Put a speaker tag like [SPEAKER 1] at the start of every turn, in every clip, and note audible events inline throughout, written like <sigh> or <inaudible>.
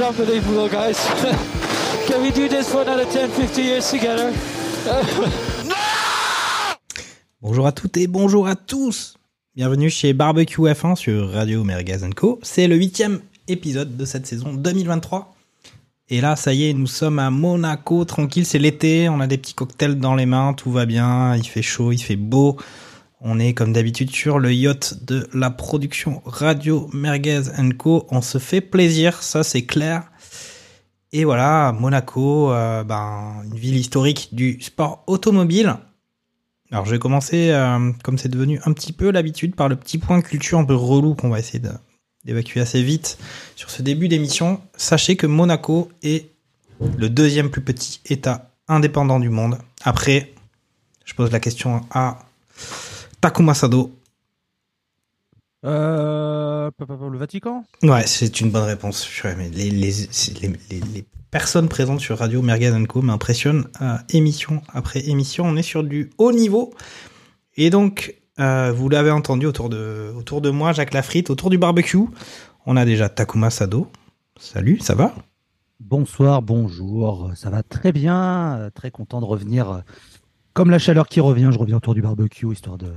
[SPEAKER 1] unbelievable, guys. <laughs> Can we do this for another 10, 50 years together? <laughs>
[SPEAKER 2] Bonjour à toutes et bonjour à tous. Bienvenue chez Barbecue F1 sur Radio Merguez Co. C'est le huitième épisode de cette saison 2023. Et là, ça y est, nous sommes à Monaco, tranquille, c'est l'été, on a des petits cocktails dans les mains, tout va bien, il fait chaud, il fait beau. On est comme d'habitude sur le yacht de la production Radio Merguez Co. On se fait plaisir, ça c'est clair. Et voilà, Monaco, euh, ben, une ville historique du sport automobile. Alors je vais commencer, euh, comme c'est devenu un petit peu l'habitude, par le petit point culture un peu relou qu'on va essayer d'évacuer assez vite sur ce début d'émission. Sachez que Monaco est le deuxième plus petit État indépendant du monde. Après, je pose la question à Takuma Sado.
[SPEAKER 3] Euh, le Vatican?
[SPEAKER 2] Ouais, c'est une bonne réponse. Mais les, les, c'est- les- les- les personnes présentes sur Radio Merguez Co m'impressionnent euh, émission après émission. On est sur du haut niveau. Et donc, euh, vous l'avez entendu autour de, autour de moi, Jacques Lafritte, autour du barbecue. On a déjà Takuma Sado. Salut, ça va?
[SPEAKER 3] Bonsoir, bonjour, ça va très bien, très content de revenir. Comme la chaleur qui revient, je reviens autour du barbecue, histoire de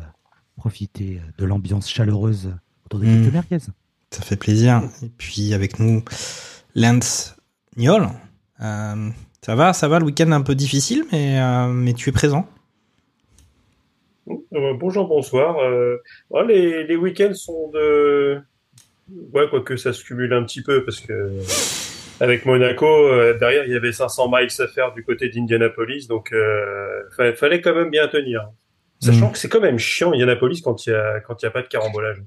[SPEAKER 3] profiter euh, de l'ambiance chaleureuse autour de
[SPEAKER 2] Mm.
[SPEAKER 3] quelques merguez.
[SPEAKER 2] Ça fait plaisir. Et puis avec nous, Lance Niol. Euh, ça va, ça va, le week-end un peu difficile, mais, euh, mais tu es présent.
[SPEAKER 4] Euh, bonjour, bonsoir. Euh, ouais, les, les week-ends sont de. Ouais, quoique ça se cumule un petit peu parce que avec Monaco, euh, derrière, il y avait 500 miles à faire du côté d'Indianapolis, donc euh, fa- fallait quand même bien tenir. Sachant
[SPEAKER 2] Mm.
[SPEAKER 4] que c'est quand même chiant Indianapolis quand il y a quand il y a pas de carambolage.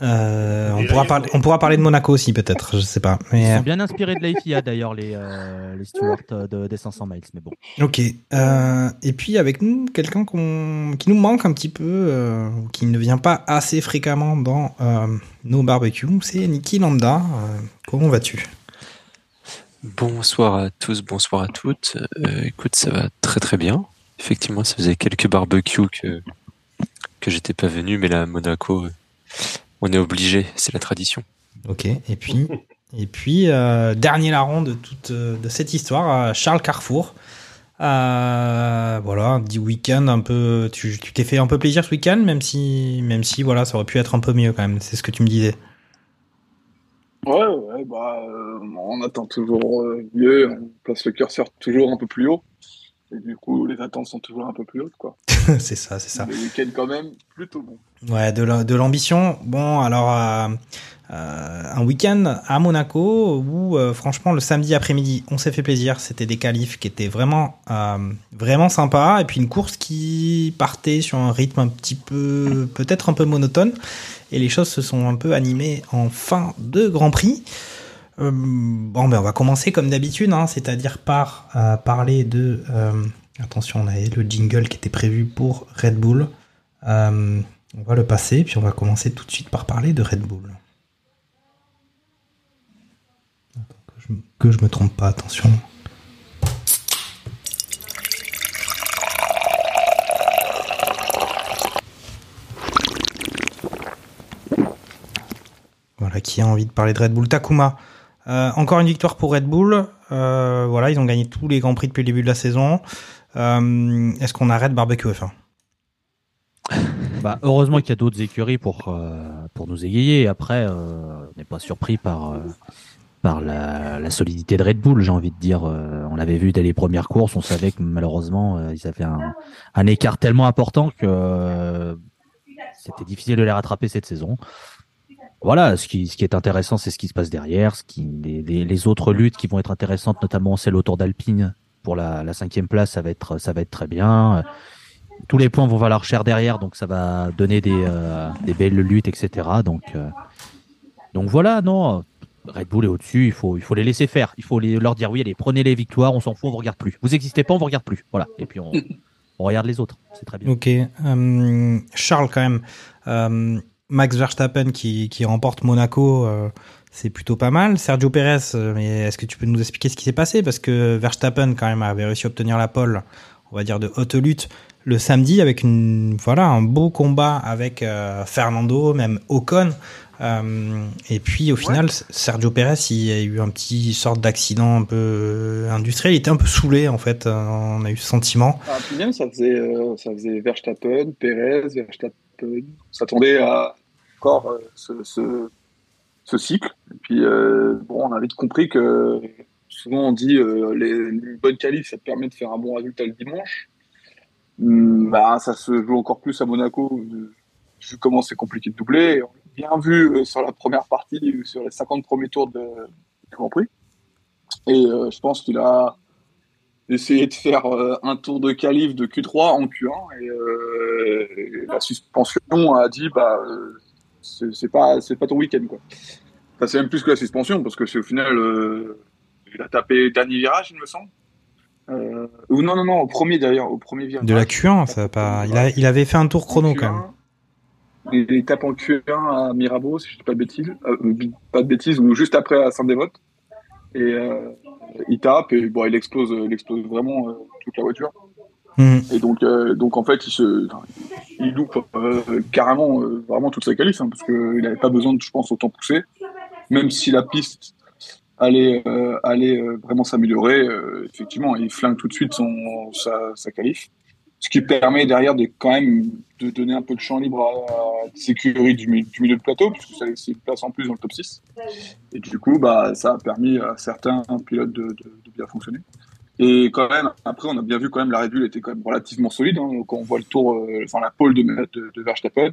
[SPEAKER 2] Euh, on, pourra parler, on pourra parler de Monaco aussi, peut-être, je sais pas.
[SPEAKER 3] Ils sont bien inspirés de l'AFIA d'ailleurs, les, euh, les stewards euh, de, des 500 miles, mais bon.
[SPEAKER 2] ok. Euh, et puis avec nous, quelqu'un qu'on- qui nous manque un petit peu, euh, qui ne vient pas assez fréquemment dans euh, nos barbecues, c'est Niki Lambda. Euh, comment vas-tu?
[SPEAKER 5] Bonsoir à tous, bonsoir à toutes. Euh, écoute, ça va très très bien. Effectivement, ça faisait quelques barbecues que que j'étais pas venu, mais là, à Monaco, euh, on est obligé, c'est la tradition.
[SPEAKER 2] Ok. Et puis, et puis euh, dernier larron de toute euh, de cette histoire, Charles Carrefour. Euh, voilà, un petit week-end un peu. Tu t'es fait un peu plaisir ce week-end, même si même si voilà, ça aurait pu être un peu mieux quand même. C'est ce que tu me disais.
[SPEAKER 6] Ouais, ouais, bah, euh, on attend toujours mieux, on place le curseur toujours un peu plus haut. Et du coup, les attentes sont toujours un peu plus hautes, quoi. <laughs>
[SPEAKER 2] c'est ça, c'est ça.
[SPEAKER 6] Les week-ends, quand même, plutôt bon.
[SPEAKER 2] Ouais, de la- de l'ambition. Bon, alors euh, euh, un week-end à Monaco où euh, franchement le samedi après-midi on s'est fait plaisir. C'était des qualifs qui étaient vraiment vraiment sympas et puis une course qui partait sur un rythme un petit peu peut-être un peu monotone et les choses se sont un peu animées en fin de Grand Prix. Euh, bon, ben on va commencer comme d'habitude, hein, c'est-à-dire par euh, parler de. euh, attention, on avait le jingle qui était prévu pour Red Bull. On va le passer, puis on va commencer tout de suite par parler de Red Bull. Que, je, que je me trompe pas, attention. Voilà, qui a envie de parler de Red Bull Takuma. Euh, encore une victoire pour Red Bull. Euh, voilà, ils ont gagné tous les grands prix depuis le début de la saison. Euh, Est-ce qu'on arrête barbecue F1
[SPEAKER 3] Bah, heureusement qu'il y a d'autres écuries pour, pour nous égayer. Après, on n'est pas surpris par, par la, la solidité de Red Bull, j'ai envie de dire. On l'avait vu dès les premières courses, on savait que malheureusement, ils avaient un, écart tellement important que c'était difficile de les rattraper cette saison. Voilà, ce qui, ce qui est intéressant, c'est ce qui se passe derrière. Ce qui, les, les, les autres luttes qui vont être intéressantes, notamment celle autour d'Alpine pour la, la cinquième place, ça va être, ça va être très bien. tous les points vont valoir cher derrière, donc ça va donner des, euh, des belles luttes, etc. Donc, euh, donc voilà, non, Red Bull est au-dessus, il faut, il faut les laisser faire. Il faut les- leur dire oui, allez, prenez les victoires, on s'en fout, on vous regarde plus. Vous existez pas, on vous regarde plus. Voilà, et puis on, <laughs> on regarde les autres. C'est très bien.
[SPEAKER 2] Ok. euh, Charles, quand même. euh, Max Verstappen qui, qui remporte Monaco, euh, c'est plutôt pas mal. Sergio Pérez, euh, mais est-ce que tu peux nous expliquer ce qui s'est passé? Parce que Verstappen, quand même, avait réussi à obtenir la pole, on va dire, de haute lutte le samedi avec une, voilà, un beau combat avec euh, Fernando, même Ocon. Euh, et puis au final, Sergio Pérez, il y a eu un petit sorte d'accident un peu euh, industriel. Il était un peu saoulé en fait. On a eu ce sentiment.
[SPEAKER 6] Ah, puis même, ça faisait, euh, ça faisait Verstappen, Perez, Verstappen. On s'attendait à encore euh, ce, cycle. Et puis, euh, bon, on a vite compris que souvent on dit euh, les, une bonne qualif, ça te permet de faire un bon résultat le dimanche. Hum, bah, ça se joue encore plus à Monaco, vu comment c'est compliqué de doubler. On l'a bien vu sur la première partie, sur les 50 premiers tours de, du Grand Prix. Et je pense qu'il a essayé de faire un tour de qualif de Q3 en Q1 et, la suspension a dit bah c'est pas c'est pas ton week-end quoi. Enfin, c'est même plus que la suspension parce que c'est au final euh, il a tapé dernier virage il me semble. Euh, ou non non non au premier d'ailleurs au premier virage.
[SPEAKER 2] De la Q1, ça va pas. Il, a, il avait fait un tour chrono quand même.
[SPEAKER 6] Il, il tape en Q1 à Mirabeau si je dis pas de bêtises, euh, pas de bêtises ou juste après à Saint-Dévote et euh, il tape et bon il explose il explose vraiment euh, toute la voiture.
[SPEAKER 2] Mhm.
[SPEAKER 6] Et donc, euh, donc en fait, il se, il loupe euh, carrément, euh, vraiment toute sa qualif, hein, parce qu'il n'avait pas besoin de, je pense, autant pousser. Même si la piste allait, euh, allait euh, vraiment s'améliorer, euh, effectivement, il flingue tout de suite son, sa, sa qualif. Ce qui permet derrière de quand même de donner un peu de champ libre à, à Sécurité du, du milieu de plateau, puisque ça laissait une place en plus dans le top 6. Et du coup, bah, ça a permis à certains pilotes de, de, de bien fonctionner. Et quand même, après, on a bien vu quand même la Red Bull était quand même relativement solide. Hein, quand on voit le tour, euh, enfin la pole de, de, Verstappen,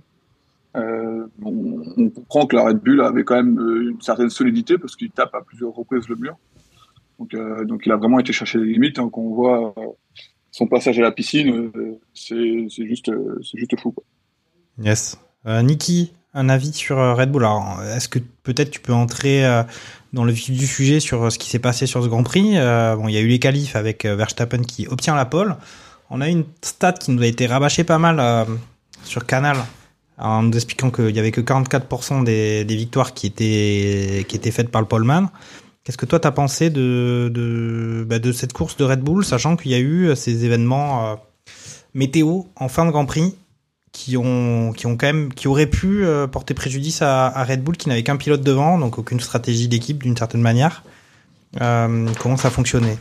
[SPEAKER 6] euh, on, comprend que la Red Bull avait quand même euh, une certaine solidité parce qu'il tape à plusieurs reprises le mur. Donc, donc il a vraiment été chercher les limites. Hein, quand on voit son passage à la piscine, c'est juste, c'est juste fou.
[SPEAKER 2] Yes. Niki, un avis sur Red Bull? Alors, est-ce que peut-être tu peux entrer dans le vif du sujet sur ce qui s'est passé sur ce Grand Prix Euh, il y a eu les qualifs avec euh, Verstappen qui obtient la pole. On a eu une stat qui nous a été rabâchée pas mal euh, sur Canal en nous expliquant qu'il y avait que 44% des, victoires qui étaient faites par le poleman. Qu'est-ce que toi t'as pensé bah, de cette course de Red Bull, sachant qu'il y a eu ces événements météo en fin de Grand Prix qui ont qui ont quand même qui auraient pu euh, porter préjudice à, à Red Bull qui n'avait qu'un pilote devant donc aucune stratégie d'équipe d'une certaine manière Euh, comment ça fonctionnait?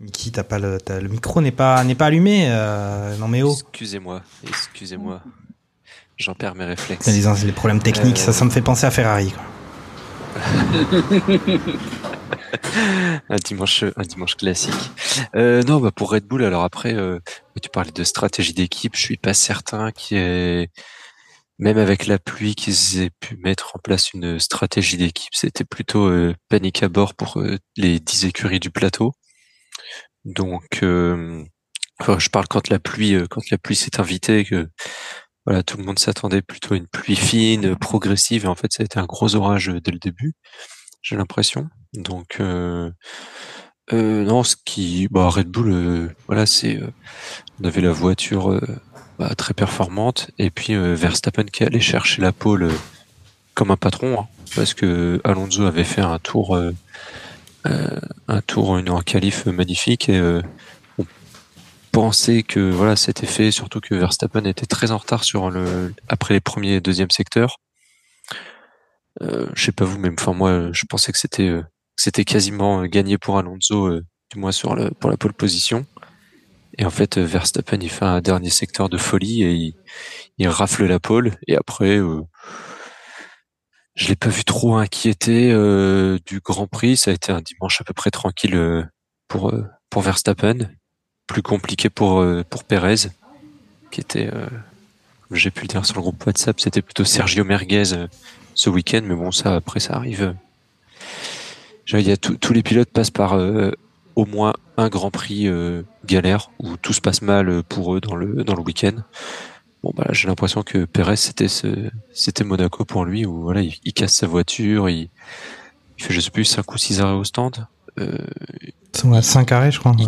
[SPEAKER 2] Niki t'as pas le t'as- le micro n'est pas n'est pas allumé euh, non mais oh
[SPEAKER 5] Excusez-moi, excusez-moi. J'en perds mes réflexes.
[SPEAKER 2] les, les problèmes techniques
[SPEAKER 5] Euh,
[SPEAKER 2] ça ça me fait penser à Ferrari quoi. <laughs> <laughs>
[SPEAKER 5] un dimanche, un dimanche classique. Euh, non, bah pour Red Bull, alors après, euh, tu parlais de stratégie d'équipe, je suis pas certain qu'il y ait, même avec la pluie, qu'ils aient pu mettre en place une stratégie d'équipe. C'était plutôt euh, panique à bord pour euh, les 10 écuries du plateau. Donc, euh, enfin, je parle quand la pluie, quand la pluie s'est invitée, que voilà, tout le monde s'attendait plutôt à une pluie fine, progressive, et en fait, ça a été un gros orage dès le début. J'ai l'impression. Donc, euh, euh, non, ce qui, bah, Red Bull, euh, voilà, c'est, on avait la voiture bah, très performante, et puis Verstappen qui allait chercher la pole comme un patron, hein, parce que Alonso avait fait un tour, un tour une en qualif magnifique, et on pensait que voilà, c'était fait, surtout que Verstappen était très en retard sur le, après les premiers et deuxième secteurs. Euh, je sais pas vous, mais enfin moi, euh, je pensais que c'était euh, c'était quasiment gagné pour Alonso, du moins sur pour la pole position. Et en fait, Verstappen, il fait un dernier secteur de folie et il, rafle la pole. Et après, euh, je l'ai pas vu trop inquiété du Grand Prix. Ça a été un dimanche à peu près tranquille pour pour Verstappen. Plus compliqué pour pour Perez, qui était, comme j'ai pu le dire sur le groupe WhatsApp, c'était plutôt Sergio Merguez ce week-end. Mais bon, ça après, ça arrive. Genre, il y a tout- tous les pilotes passent par euh, au moins un Grand Prix euh, galère où tout se passe mal euh, pour eux dans le dans le week-end. Bon bah j'ai l'impression que Perez c'était ce, c'était Monaco pour lui où voilà il, il casse sa voiture, il, il fait je sais plus 5 ou 6 arrêts au stand. Euh,
[SPEAKER 2] 5 arrêts, je crois. Ouais.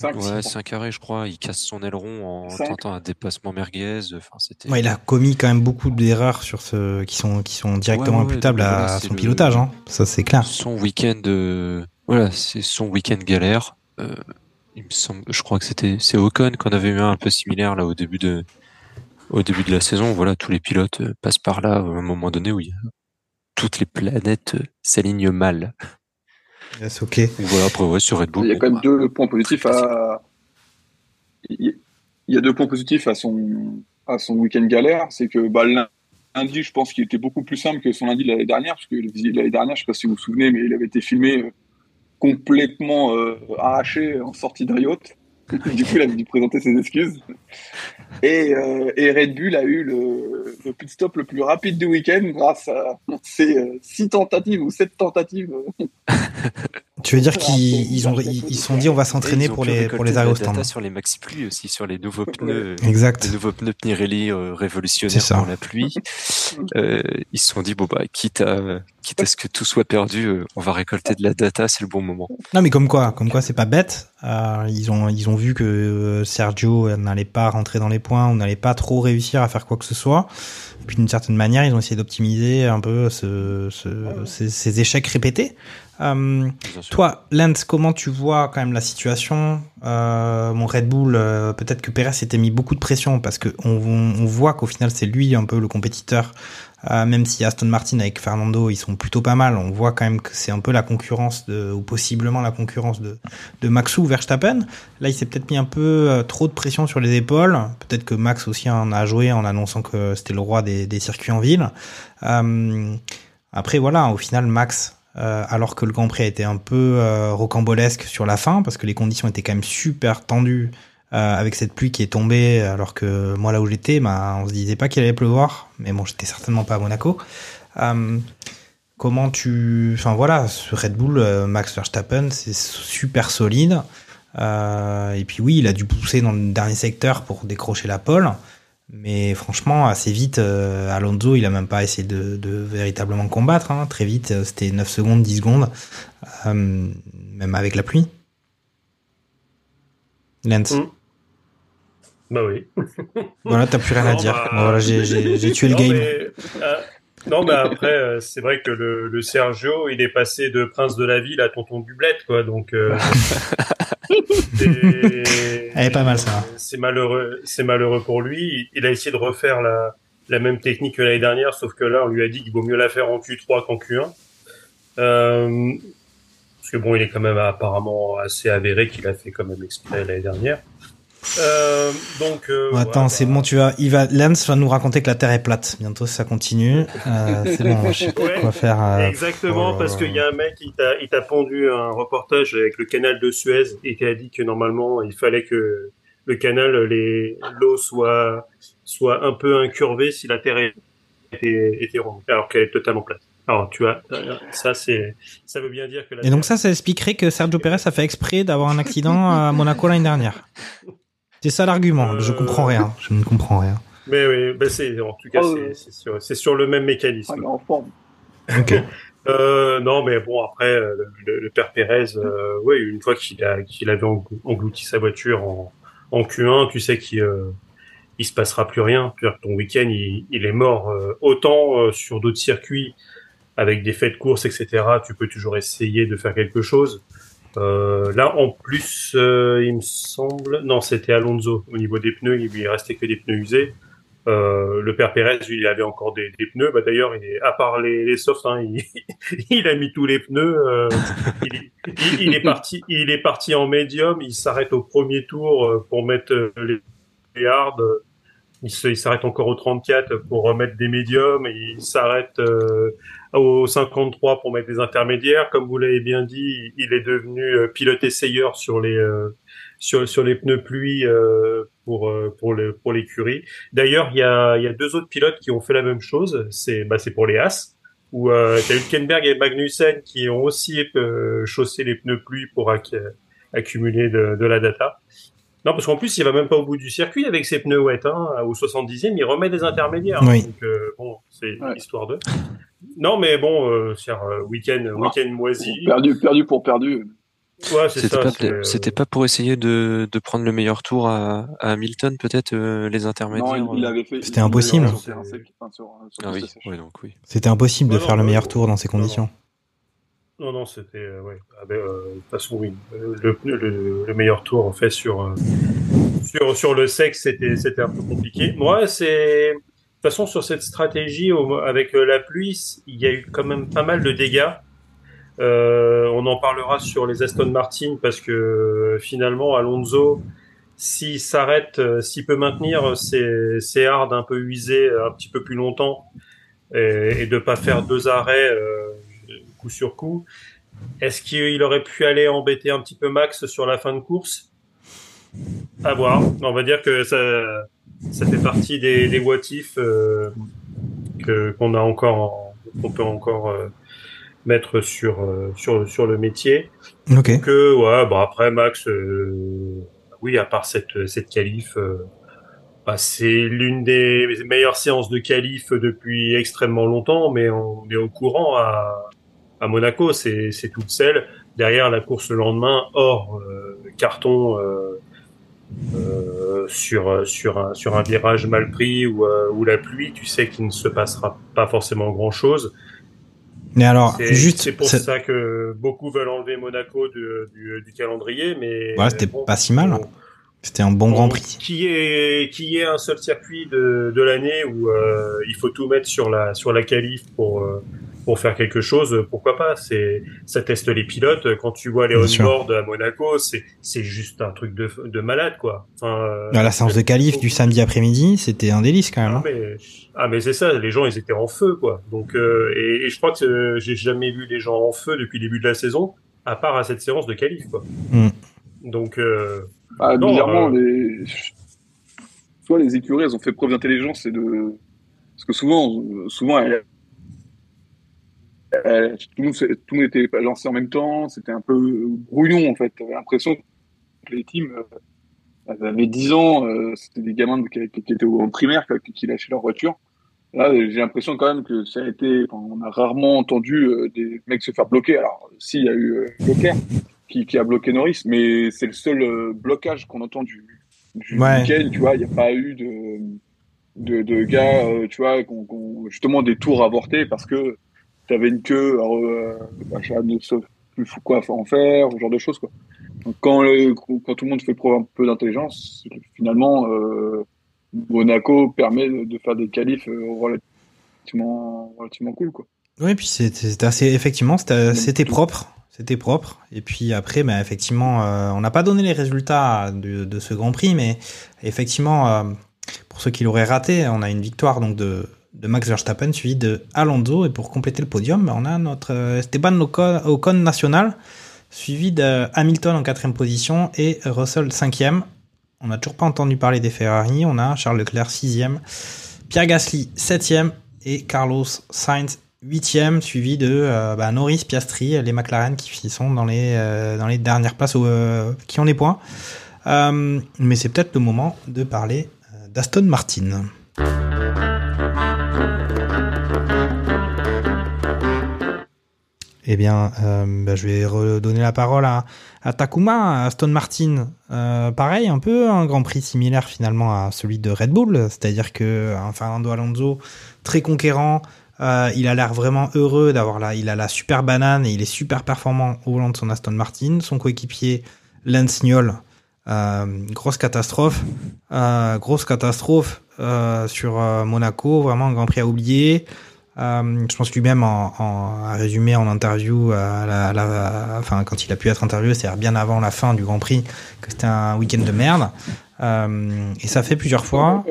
[SPEAKER 6] Cinq,
[SPEAKER 5] ouais,
[SPEAKER 6] six,
[SPEAKER 5] 5 arrêts je crois, il casse son aileron en tentant un dépassement merguez, enfin c'était
[SPEAKER 2] Ouais, il a commis quand même beaucoup d'erreurs sur ce qui sont qui sont directement
[SPEAKER 5] Ouais, ouais, ouais,
[SPEAKER 2] imputables à
[SPEAKER 5] c'est
[SPEAKER 2] son
[SPEAKER 5] le-
[SPEAKER 2] pilotage. Hein. Ça, c'est clair.
[SPEAKER 5] son week-end euh, voilà c'est son week-end galère. Euh, il me semble je crois que c'était c'est Ocon qu'on avait eu un un peu similaire là au début de au début de la saison. Voilà tous les pilotes euh, passent par là à un moment donné où il y a toutes les planètes s'alignent mal
[SPEAKER 2] Yes, ok.
[SPEAKER 5] Voilà après ouais sur Red Bull
[SPEAKER 6] Il y a quand même
[SPEAKER 5] bah,
[SPEAKER 6] deux points positifs à. Il y a deux points positifs à son à son week-end galère, c'est que bah, lundi, je pense qu'il était beaucoup plus simple que son lundi de l'année dernière, parce que l'année dernière, je sais pas si vous vous souvenez, mais il avait été filmé euh, complètement euh, arraché en sortie de Riot. <laughs> du coup, il avait dû présenter ses excuses. Et, euh, et Red Bull a eu le, le pit stop le plus rapide du week-end grâce à ses euh, six tentatives ou sept tentatives.
[SPEAKER 2] Tu veux dire qu'ils ils ont ils sont dit on va s'entraîner pour les pour les arrêts
[SPEAKER 5] la
[SPEAKER 2] au stand.
[SPEAKER 5] data sur les maxi pluies aussi sur les nouveaux pneus
[SPEAKER 2] Exact.
[SPEAKER 5] les nouveaux pneus Pirelli euh, révolutionnaires pour la pluie euh, ils se sont dit bon bah quitte à quitte à ce que tout soit perdu euh, on va récolter de la data c'est le bon moment
[SPEAKER 2] Non mais comme quoi, comme quoi c'est pas bête. Euh, ils ont ils ont vu que Sergio n'allait pas rentrer dans les points, ou n'allait pas trop réussir à faire quoi que ce soit. Et puis d'une certaine manière, ils ont essayé d'optimiser un peu ce, ce- ces, ces échecs répétés. Euh, toi, Lance, comment tu vois quand même la situation euh, Mon Red Bull, euh, peut-être que Perez s'était mis beaucoup de pression parce que on, on voit qu'au final c'est lui un peu le compétiteur. Euh, même si Aston Martin avec Fernando ils sont plutôt pas mal, on voit quand même que c'est un peu la concurrence de, ou possiblement la concurrence de, de Max ou Verstappen. Là, il s'est peut-être mis un peu euh, trop de pression sur les épaules. Peut-être que Max aussi en a joué en annonçant que c'était le roi des, des circuits en ville. Euh, après, voilà, au final, Max, euh, alors que le Grand Prix a été un peu euh, rocambolesque sur la fin, parce que les conditions étaient quand même super tendues euh, avec cette pluie qui est tombée, alors que moi, là où j'étais, bah, on se disait pas qu'il allait pleuvoir, mais bon, j'étais certainement pas à Monaco. Comment tu... Enfin voilà, ce Red Bull, Max Verstappen, c'est super solide. Et puis oui, il a dû pousser dans le dernier secteur pour décrocher la pole. Mais franchement, assez vite, euh, Alonso, il a même pas essayé de, de véritablement combattre. Hein. Très vite, euh, c'était 9 secondes, 10 secondes, euh, même avec la pluie. Lance.
[SPEAKER 4] Mm. Bah oui.
[SPEAKER 2] Voilà, t'as plus rien à dire.
[SPEAKER 4] bah,
[SPEAKER 2] voilà, j'ai- tué le game.
[SPEAKER 4] mais, euh, non, mais après, euh, c'est vrai que le, le Sergio, il est passé de prince de la ville à tonton du bled, quoi. Donc, euh, <laughs> c'est-
[SPEAKER 2] Elle est pas mal, ça.
[SPEAKER 4] C'est malheureux, c'est malheureux pour lui. Il a essayé de refaire la, la même technique que l'année dernière, sauf que là, on lui a dit qu'il vaut mieux la faire en Q3 qu'en Q1. Euh, parce que bon, il est quand même apparemment assez avéré qu'il a fait quand même exprès l'année dernière. Euh, donc, euh,
[SPEAKER 2] Bon, attends, c'est bon, tu vas, il va, Lance va nous raconter que la Terre est plate. Bientôt, ça continue. Euh, c'est bon, je sais pas
[SPEAKER 4] Ouais,
[SPEAKER 2] quoi faire. euh,
[SPEAKER 4] Exactement, parce qu'il y a un mec qui t'a, il t'a pondu un reportage avec le canal de Suez et qui a dit que normalement il fallait que le canal, les, l'eau soit, soit un peu incurvée si la terre était, était ronde, alors qu'elle est totalement plate. Alors tu vois, euh, ça c'est, ça veut bien dire que la
[SPEAKER 2] Et donc ça, ça expliquerait que Sergio Perez a fait exprès d'avoir un accident à Monaco l'année dernière. <laughs> C'est ça l'argument. Je
[SPEAKER 4] Euh,
[SPEAKER 2] comprends rien. <laughs> Je ne comprends rien.
[SPEAKER 4] Mais oui, ben c'est, en tout cas,
[SPEAKER 6] Oh,
[SPEAKER 4] c'est, c'est sur, c'est sur le même mécanisme.
[SPEAKER 6] Ah, en forme.
[SPEAKER 2] Ok. <laughs>
[SPEAKER 4] Euh, non, mais bon, après, euh, le, le père Pérez, euh, ouais, une fois qu'il a, qu'il avait englou- englouti sa voiture en, en Q1, tu sais qu'il euh, il se passera plus rien. Ton week-end, il, il est mort. Euh, autant euh, sur d'autres circuits, avec des faits de course, etc., tu peux toujours essayer de faire quelque chose. Euh, là, en plus, euh, il me semble, non, c'était Alonso. Au niveau des pneus, il lui restait que des pneus usés. Euh, le père Pérez, lui, il avait encore des, des pneus. Bah, d'ailleurs, à part les, les softs, hein, il, <laughs> il a mis tous les pneus. euh, il, est- parti, il est parti en médium. Il s'arrête au premier tour euh, pour mettre les, les hards. Il s'arrête encore au 34 pour remettre des médiums. Il s'arrête au 53 pour mettre des intermédiaires. Comme vous l'avez bien dit, il est devenu euh, pilote essayeur sur les euh, sur sur les pneus pluie euh, pour euh, pour le pour l'écurie. D'ailleurs, il y a il y a deux autres pilotes qui ont fait la même chose. C'est bah c'est pour les As où euh, tu as Hülkenberg et Magnussen qui ont aussi euh, chaussé les pneus pluie pour acc- accumuler de, de la data. Non, parce qu'en plus, il va même pas au bout du circuit avec ses pneus wet. Hein, au 70e, il remet des intermédiaires.
[SPEAKER 2] Oui.
[SPEAKER 4] Donc, euh, bon, c'est histoire de. Non, mais bon, euh, c'est un week-end, week-end moisi.
[SPEAKER 6] Perdu, perdu pour perdu.
[SPEAKER 4] Ouais, c'est
[SPEAKER 5] C'était
[SPEAKER 4] ça.
[SPEAKER 5] pas,
[SPEAKER 4] c'est, euh,
[SPEAKER 5] c'était pas pour essayer de, de prendre le meilleur tour à, à Hamilton, peut-être euh, les intermédiaires.
[SPEAKER 6] Non, il, il
[SPEAKER 5] euh.
[SPEAKER 6] l'avait fait.
[SPEAKER 2] C'était impossible.
[SPEAKER 5] Ah ouais.
[SPEAKER 2] C'était impossible de
[SPEAKER 4] Ouais,
[SPEAKER 2] faire le meilleur tour dans ces conditions.
[SPEAKER 4] Non, non, c'était. euh, ouais. Ah ben, euh, de toute façon, oui. Le, le, le meilleur tour, en fait, sur, euh, sur, sur le sexe, c'était, c'était un peu compliqué. Moi, c'est. De toute façon, sur cette stratégie, au- avec euh, la pluie, il y a eu quand même pas mal de dégâts. Euh, on en parlera sur les Aston Martin parce que euh, finalement, Alonso, s'il s'arrête, s'il peut maintenir ses, ses hards un peu usés un petit peu plus longtemps et, et de pas faire deux arrêts euh, coup sur coup, est-ce qu'il aurait pu aller embêter un petit peu Max sur la fin de course? À voir. On va dire que ça, ça fait partie des, des what if euh, que qu'on a encore, en- qu'on peut encore euh, mettre sur euh, sur sur le métier.
[SPEAKER 2] Ok.
[SPEAKER 4] Que ouais, bon après Max, oui, à part cette cette qualif. bah, c'est l'une des meilleures séances de qualif depuis extrêmement longtemps, mais on est au courant à, à Monaco, c'est toute celle. Derrière la course le lendemain, hors euh, carton euh, euh, sur sur un sur un virage mal pris ou ou la pluie, tu sais qu'il ne se passera pas forcément grand chose.
[SPEAKER 2] Mais alors,
[SPEAKER 4] C'est
[SPEAKER 2] juste,
[SPEAKER 4] c'est pour ça que beaucoup veulent enlever Monaco du, du, du calendrier, mais
[SPEAKER 2] voilà, c'était
[SPEAKER 4] bon,
[SPEAKER 2] pas si mal.
[SPEAKER 4] bon,
[SPEAKER 2] C'était un bon Grand Prix.
[SPEAKER 4] qui est qui est un seul circuit de, de l'année où il faut tout mettre sur la sur la qualif pour pour faire quelque chose, pourquoi pas C'est ça teste les pilotes. Quand tu vois les on-board à Monaco, c'est c'est juste un truc de de malade quoi. Enfin, euh,
[SPEAKER 2] la séance de qualif du samedi après-midi, c'était un délice quand même.
[SPEAKER 4] ah
[SPEAKER 2] hein.
[SPEAKER 4] mais, ah mais c'est ça, les gens ils étaient en feu quoi. Donc euh, et, et je crois que euh, j'ai jamais vu les gens en feu depuis le début de la saison, à part à cette séance de qualif quoi.
[SPEAKER 2] Mm.
[SPEAKER 4] Donc euh,
[SPEAKER 6] Ah,
[SPEAKER 4] non,
[SPEAKER 6] bizarrement,
[SPEAKER 4] euh,
[SPEAKER 6] les... soit les écuries, elles ont fait preuve d'intelligence et de. Parce que souvent, souvent elles- elles- tout, le monde, s'est- tout était lancé en même temps, c'était un peu brouillon en fait. T'avais l'impression que les teams, euh, avaient 10 ans, euh, c'était des gamins de- qui, qui étaient en primaire, qui, qui lâchaient leur voiture. Là, j'ai l'impression quand même que ça a été. on a rarement entendu euh, des mecs se faire bloquer. Alors, si, il y a eu euh, Leclerc qui, qui a bloqué Norris, mais c'est le seul euh, blocage qu'on entend du, du
[SPEAKER 2] Ouais.
[SPEAKER 6] week-end. Tu vois, il n'y a pas eu de, de, de gars, euh, tu vois, qu'on qu'on- justement des tours avortés parce que tu avais une queue, alors, euh, ne sait plus quoi en faire, ce genre de choses, quoi. Donc, quand, quand tout le monde fait preuve un peu d'intelligence, finalement, euh, Monaco permet de faire des qualifs euh, relativement, relativement cool, quoi.
[SPEAKER 2] Oui, puis c'était assez, effectivement, c'était c'était propre. C'était propre. Et puis après, bah, effectivement, euh, on n'a pas donné les résultats de, de ce Grand Prix, mais effectivement, pour ceux qui l'auraient raté, on a une victoire donc de, de Max Verstappen suivi de Alonso. Et pour compléter le podium, on a notre euh, Esteban Ocon, national, suivi de Hamilton en quatrième position et Russell cinquième. On n'a toujours pas entendu parler des Ferrari. On a Charles Leclerc sixième, Pierre Gasly septième et Carlos Sainz huitième, suivi de euh, bah, Norris, Piastri, les McLaren qui sont dans les euh, dans les dernières places qui ont des points. Mais c'est peut-être le moment de parler d'Aston Martin. Eh bien, euh, bah, je vais redonner la parole à, Takuma, à Aston Martin. Euh, pareil, un peu un Grand Prix similaire finalement à celui de Red Bull, c'est-à-dire que un Fernando Alonso très conquérant, euh, il a l'air vraiment heureux d'avoir là, il a la super banane et il est super performant au volant de son Aston Martin. Son coéquipier Lance Niol, euh, grosse catastrophe, euh, grosse catastrophe euh, sur euh, Monaco, vraiment un Grand Prix à oublier. Euh, je pense lui-même en, a résumé en interview, la- enfin quand il a pu être interviewé, c'est-à-dire bien avant la fin du Grand Prix, que c'était un week-end de merde. Euh, et ça fait plusieurs fois.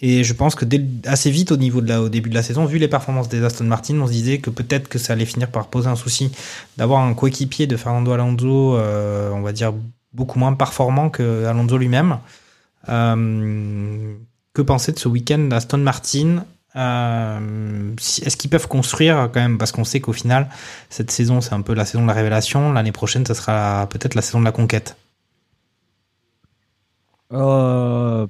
[SPEAKER 2] Et je pense que dès, assez vite au niveau de la, au début de la saison, vu les performances des Aston Martin, on se disait que peut-être que ça allait finir par poser un souci d'avoir un coéquipier de Fernando Alonso, euh, on va dire beaucoup moins performant que Alonso lui-même. Euh, que penser de ce week-end d'Aston Martin Euh, Est-ce qu'ils peuvent construire quand même Parce qu'on sait qu'au final, cette saison, c'est un peu la saison de la révélation. L'année prochaine, ça sera peut-être la saison de la conquête.
[SPEAKER 3] Euh,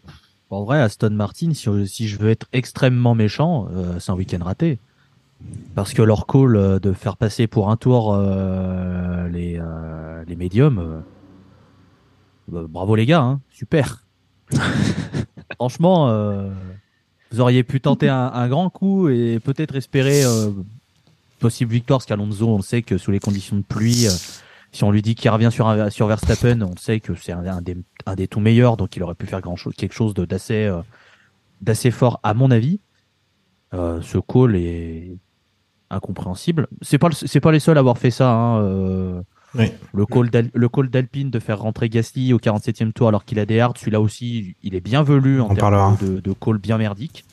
[SPEAKER 3] en vrai, Aston Martin, si, si je veux être extrêmement méchant, euh, c'est un week-end raté. Parce que leur call euh, de faire passer pour un tour euh, les, euh, les médiums, euh, bah, bravo les gars, hein, super. <laughs> Franchement, euh, vous auriez pu tenter un, grand coup et peut-être espérer euh, possible victoire, parce qu'Alonso, on sait que sous les conditions de pluie, euh, si on lui dit qu'il revient sur, sur Verstappen, on sait que c'est un, des, un des tout meilleurs, donc il aurait pu faire grand chose, quelque chose d'assez euh, d'assez fort, à mon avis. Ce call est incompréhensible. C'est pas c'est pas les seuls à avoir fait ça. hein,
[SPEAKER 2] Oui.
[SPEAKER 3] Le call d'Al- le call d'Alpine de faire rentrer Gasly au 47e tour alors qu'il a des hards, celui-là aussi, il est bien velu en
[SPEAKER 2] On parlera.
[SPEAKER 3] termes de, de call bien merdique.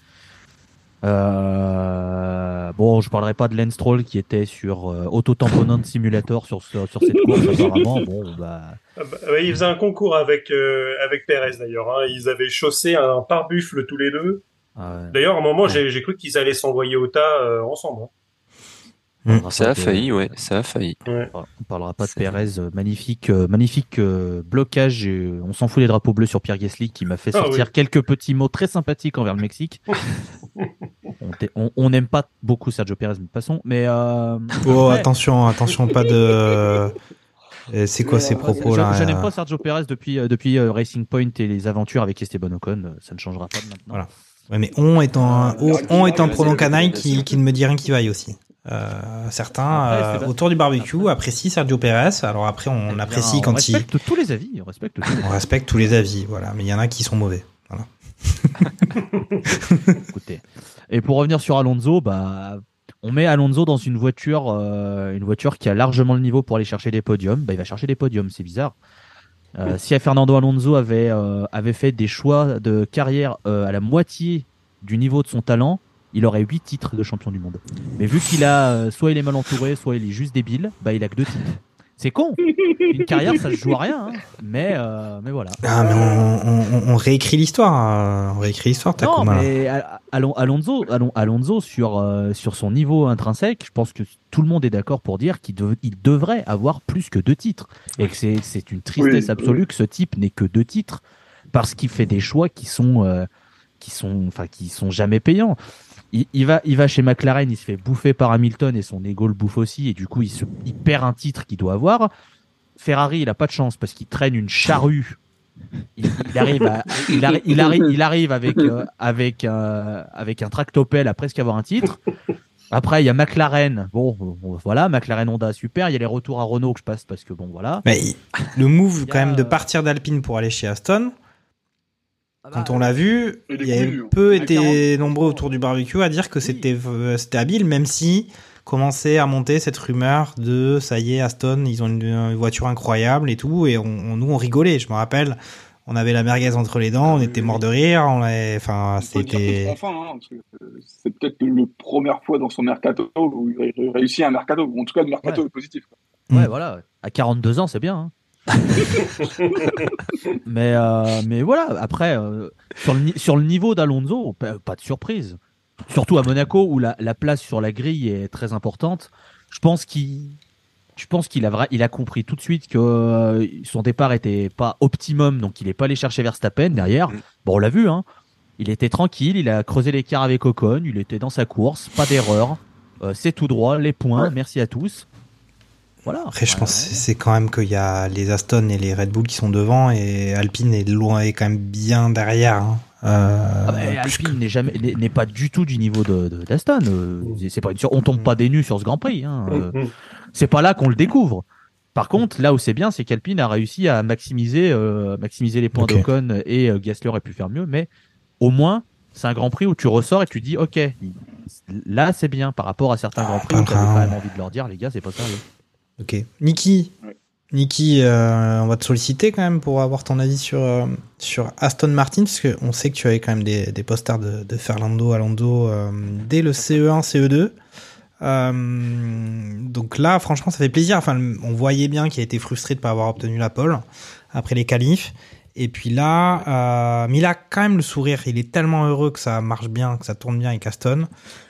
[SPEAKER 3] Euh, bon, je parlerai pas de Lance Stroll qui était sur euh, Auto-Tamponnant Simulator sur, ce- sur cette course apparemment. <laughs> Bon, bah,
[SPEAKER 4] Ah bah, ouais, ils faisaient un concours avec euh, avec Perez d'ailleurs. hein. Ils avaient chaussé un pare-buffle tous les deux.
[SPEAKER 3] euh,
[SPEAKER 4] D'ailleurs, à un moment, j'ai j'ai cru qu'ils allaient s'envoyer au tas euh, ensemble. hein.
[SPEAKER 2] Mm.
[SPEAKER 5] Ça a failli, ouais, ça a failli.
[SPEAKER 3] on parlera pas de Perez, euh, magnifique, euh, magnifique euh, blocage. on s'en fout des drapeaux bleus sur Pierre Gasly qui m'a fait
[SPEAKER 4] Ah
[SPEAKER 3] sortir
[SPEAKER 4] oui.
[SPEAKER 3] quelques petits mots très sympathiques envers le Mexique. <laughs> on n'aime pas beaucoup Sergio Perez, mais passons. Mais
[SPEAKER 2] Oh, <laughs>
[SPEAKER 3] ouais.
[SPEAKER 2] attention, attention, pas de. Euh, C'est quoi ces propos
[SPEAKER 3] je,
[SPEAKER 2] là
[SPEAKER 3] je n'aime pas Sergio Perez depuis, depuis Racing Point et les aventures avec Esteban Ocon. Ça ne changera pas de maintenant.
[SPEAKER 2] Voilà. Ouais, mais on est un, on, on est un pronom canaille qui, qui ne me dit rien qui vaille aussi. Euh, certains,
[SPEAKER 3] Après,
[SPEAKER 2] euh, autour du barbecue, apprécient Sergio Perez. Alors après, on
[SPEAKER 3] Eh bien,
[SPEAKER 2] apprécie
[SPEAKER 3] on
[SPEAKER 2] quand il.
[SPEAKER 3] respecte tous les avis. On respecte tous les
[SPEAKER 2] On respecte tous les avis, voilà. Mais il y en a qui sont mauvais. Voilà. <laughs>
[SPEAKER 3] Écoutez. Et pour revenir sur Alonso, bah, on met Alonso dans une voiture, euh, une voiture qui a largement le niveau pour aller chercher des podiums. Bah, il va chercher des podiums, c'est bizarre. Euh, si Fernando Alonso avait, euh, avait fait des choix de carrière euh, à la moitié du niveau de son talent, il aurait 8 titres de champion du monde. Mais vu qu'il a, euh, soit il est mal entouré, soit il est juste débile, bah, il a que deux titres. C'est con. Une carrière, ça se joue à rien. hein. Mais, euh, mais voilà.
[SPEAKER 2] Ah, mais on, on- on réécrit l'histoire. euh, On réécrit l'histoire,
[SPEAKER 3] Non,
[SPEAKER 2] Takuma. là.
[SPEAKER 3] mais Al- Alon- Alonso, Alon- Alonso sur, euh, sur son niveau intrinsèque, je pense que tout le monde est d'accord pour dire qu'il dev- il devrait avoir plus que deux titres. Et que c'est c'est une tristesse
[SPEAKER 6] Oui,
[SPEAKER 3] absolue
[SPEAKER 6] oui.
[SPEAKER 3] que ce type n'ait que deux titres parce qu'il fait des choix qui sont, euh, qui sont, enfin, qui sont jamais payants. Il, il va, il va chez McLaren, il se fait bouffer par Hamilton et son ego le bouffe aussi, et du coup, il, se, il perd un titre qu'il doit avoir. Ferrari, il a pas de chance parce qu'il traîne une charrue. Il, il arrive, à- il, arri- il arri- il arrive avec, euh, avec, euh, avec un tractopelle à presque avoir un titre. Après, il y a McLaren. Bon, voilà, McLaren Honda, super. Il y a les retours à Renault que je passe parce que bon, voilà.
[SPEAKER 2] Mais le move, quand même, de
[SPEAKER 3] euh,
[SPEAKER 2] partir d'Alpine pour aller chez Aston, quand on l'a vu,
[SPEAKER 6] Il
[SPEAKER 2] y avait
[SPEAKER 6] hein.
[SPEAKER 2] peu été nombreux autour du barbecue à dire que c'était euh, c'était habile, même si commençait à monter cette rumeur de ça y est, Aston, ils ont une, une voiture incroyable et tout, et on, on- nous on rigolait. Je me rappelle, on avait la merguez entre les dents, on était mort de rire, on avait, enfin, c'était.
[SPEAKER 6] Enfin, hein, euh, c'est peut-être la première fois dans son mercato où il ré- réussit un mercato, ou en tout cas le mercato
[SPEAKER 3] Ouais.
[SPEAKER 6] positif. quoi.
[SPEAKER 3] Ouais,
[SPEAKER 2] Mm.
[SPEAKER 3] voilà. À 42 ans, c'est bien. hein. <laughs> mais, euh, mais voilà, après, euh, sur, le, sur le niveau d'Alonso, pas, de surprise. Surtout à Monaco, où la, la place sur la grille est très importante. Je pense qu'il. Je pense qu'il a, il a compris tout de suite que euh, son départ était pas optimum, donc il est pas allé chercher Verstappen derrière. Bon, on l'a vu, hein. Il était tranquille, il a creusé l'écart avec Ocon, il était dans sa course, pas d'erreur. C'est tout droit, les points, merci à tous. Voilà.
[SPEAKER 2] Après, je pense c'est- quand même qu'il y a les Aston et les Red Bull qui sont devant et Alpine est loin, est quand même bien derrière. hein. Euh,
[SPEAKER 3] Ah bah, Alpine n'est jamais n'est pas du tout du niveau de de- d'Aston. Euh, c'est pas une sur- on tombe pas des nues sur ce Grand Prix. Hein. Euh, c'est pas là qu'on le découvre. Par contre, là où c'est bien, c'est qu'Alpine a réussi à maximiser euh, maximiser les points
[SPEAKER 2] Ok.
[SPEAKER 3] d'Ocon et euh, Gasly aurait pu faire mieux, mais au moins c'est un Grand Prix où tu ressors et tu dis ok là c'est bien par rapport à certains Grands Prix
[SPEAKER 2] pas
[SPEAKER 3] où tu même envie de leur dire les gars c'est pas sérieux.
[SPEAKER 2] Ok. Niki, Niki, euh, on va te solliciter quand même pour avoir ton avis sur, euh, sur Aston Martin, parce qu'on sait que tu avais quand même des, des posters de, de Fernando Alonso euh, dès le CE1, CE2. Euh, donc là, franchement, ça fait plaisir. Enfin, on voyait bien qu'il a été frustré de ne pas avoir obtenu la pole après les qualifs. Et puis là, euh, mais il a quand même le sourire. Il est tellement heureux que ça marche bien, que ça tourne bien avec Aston,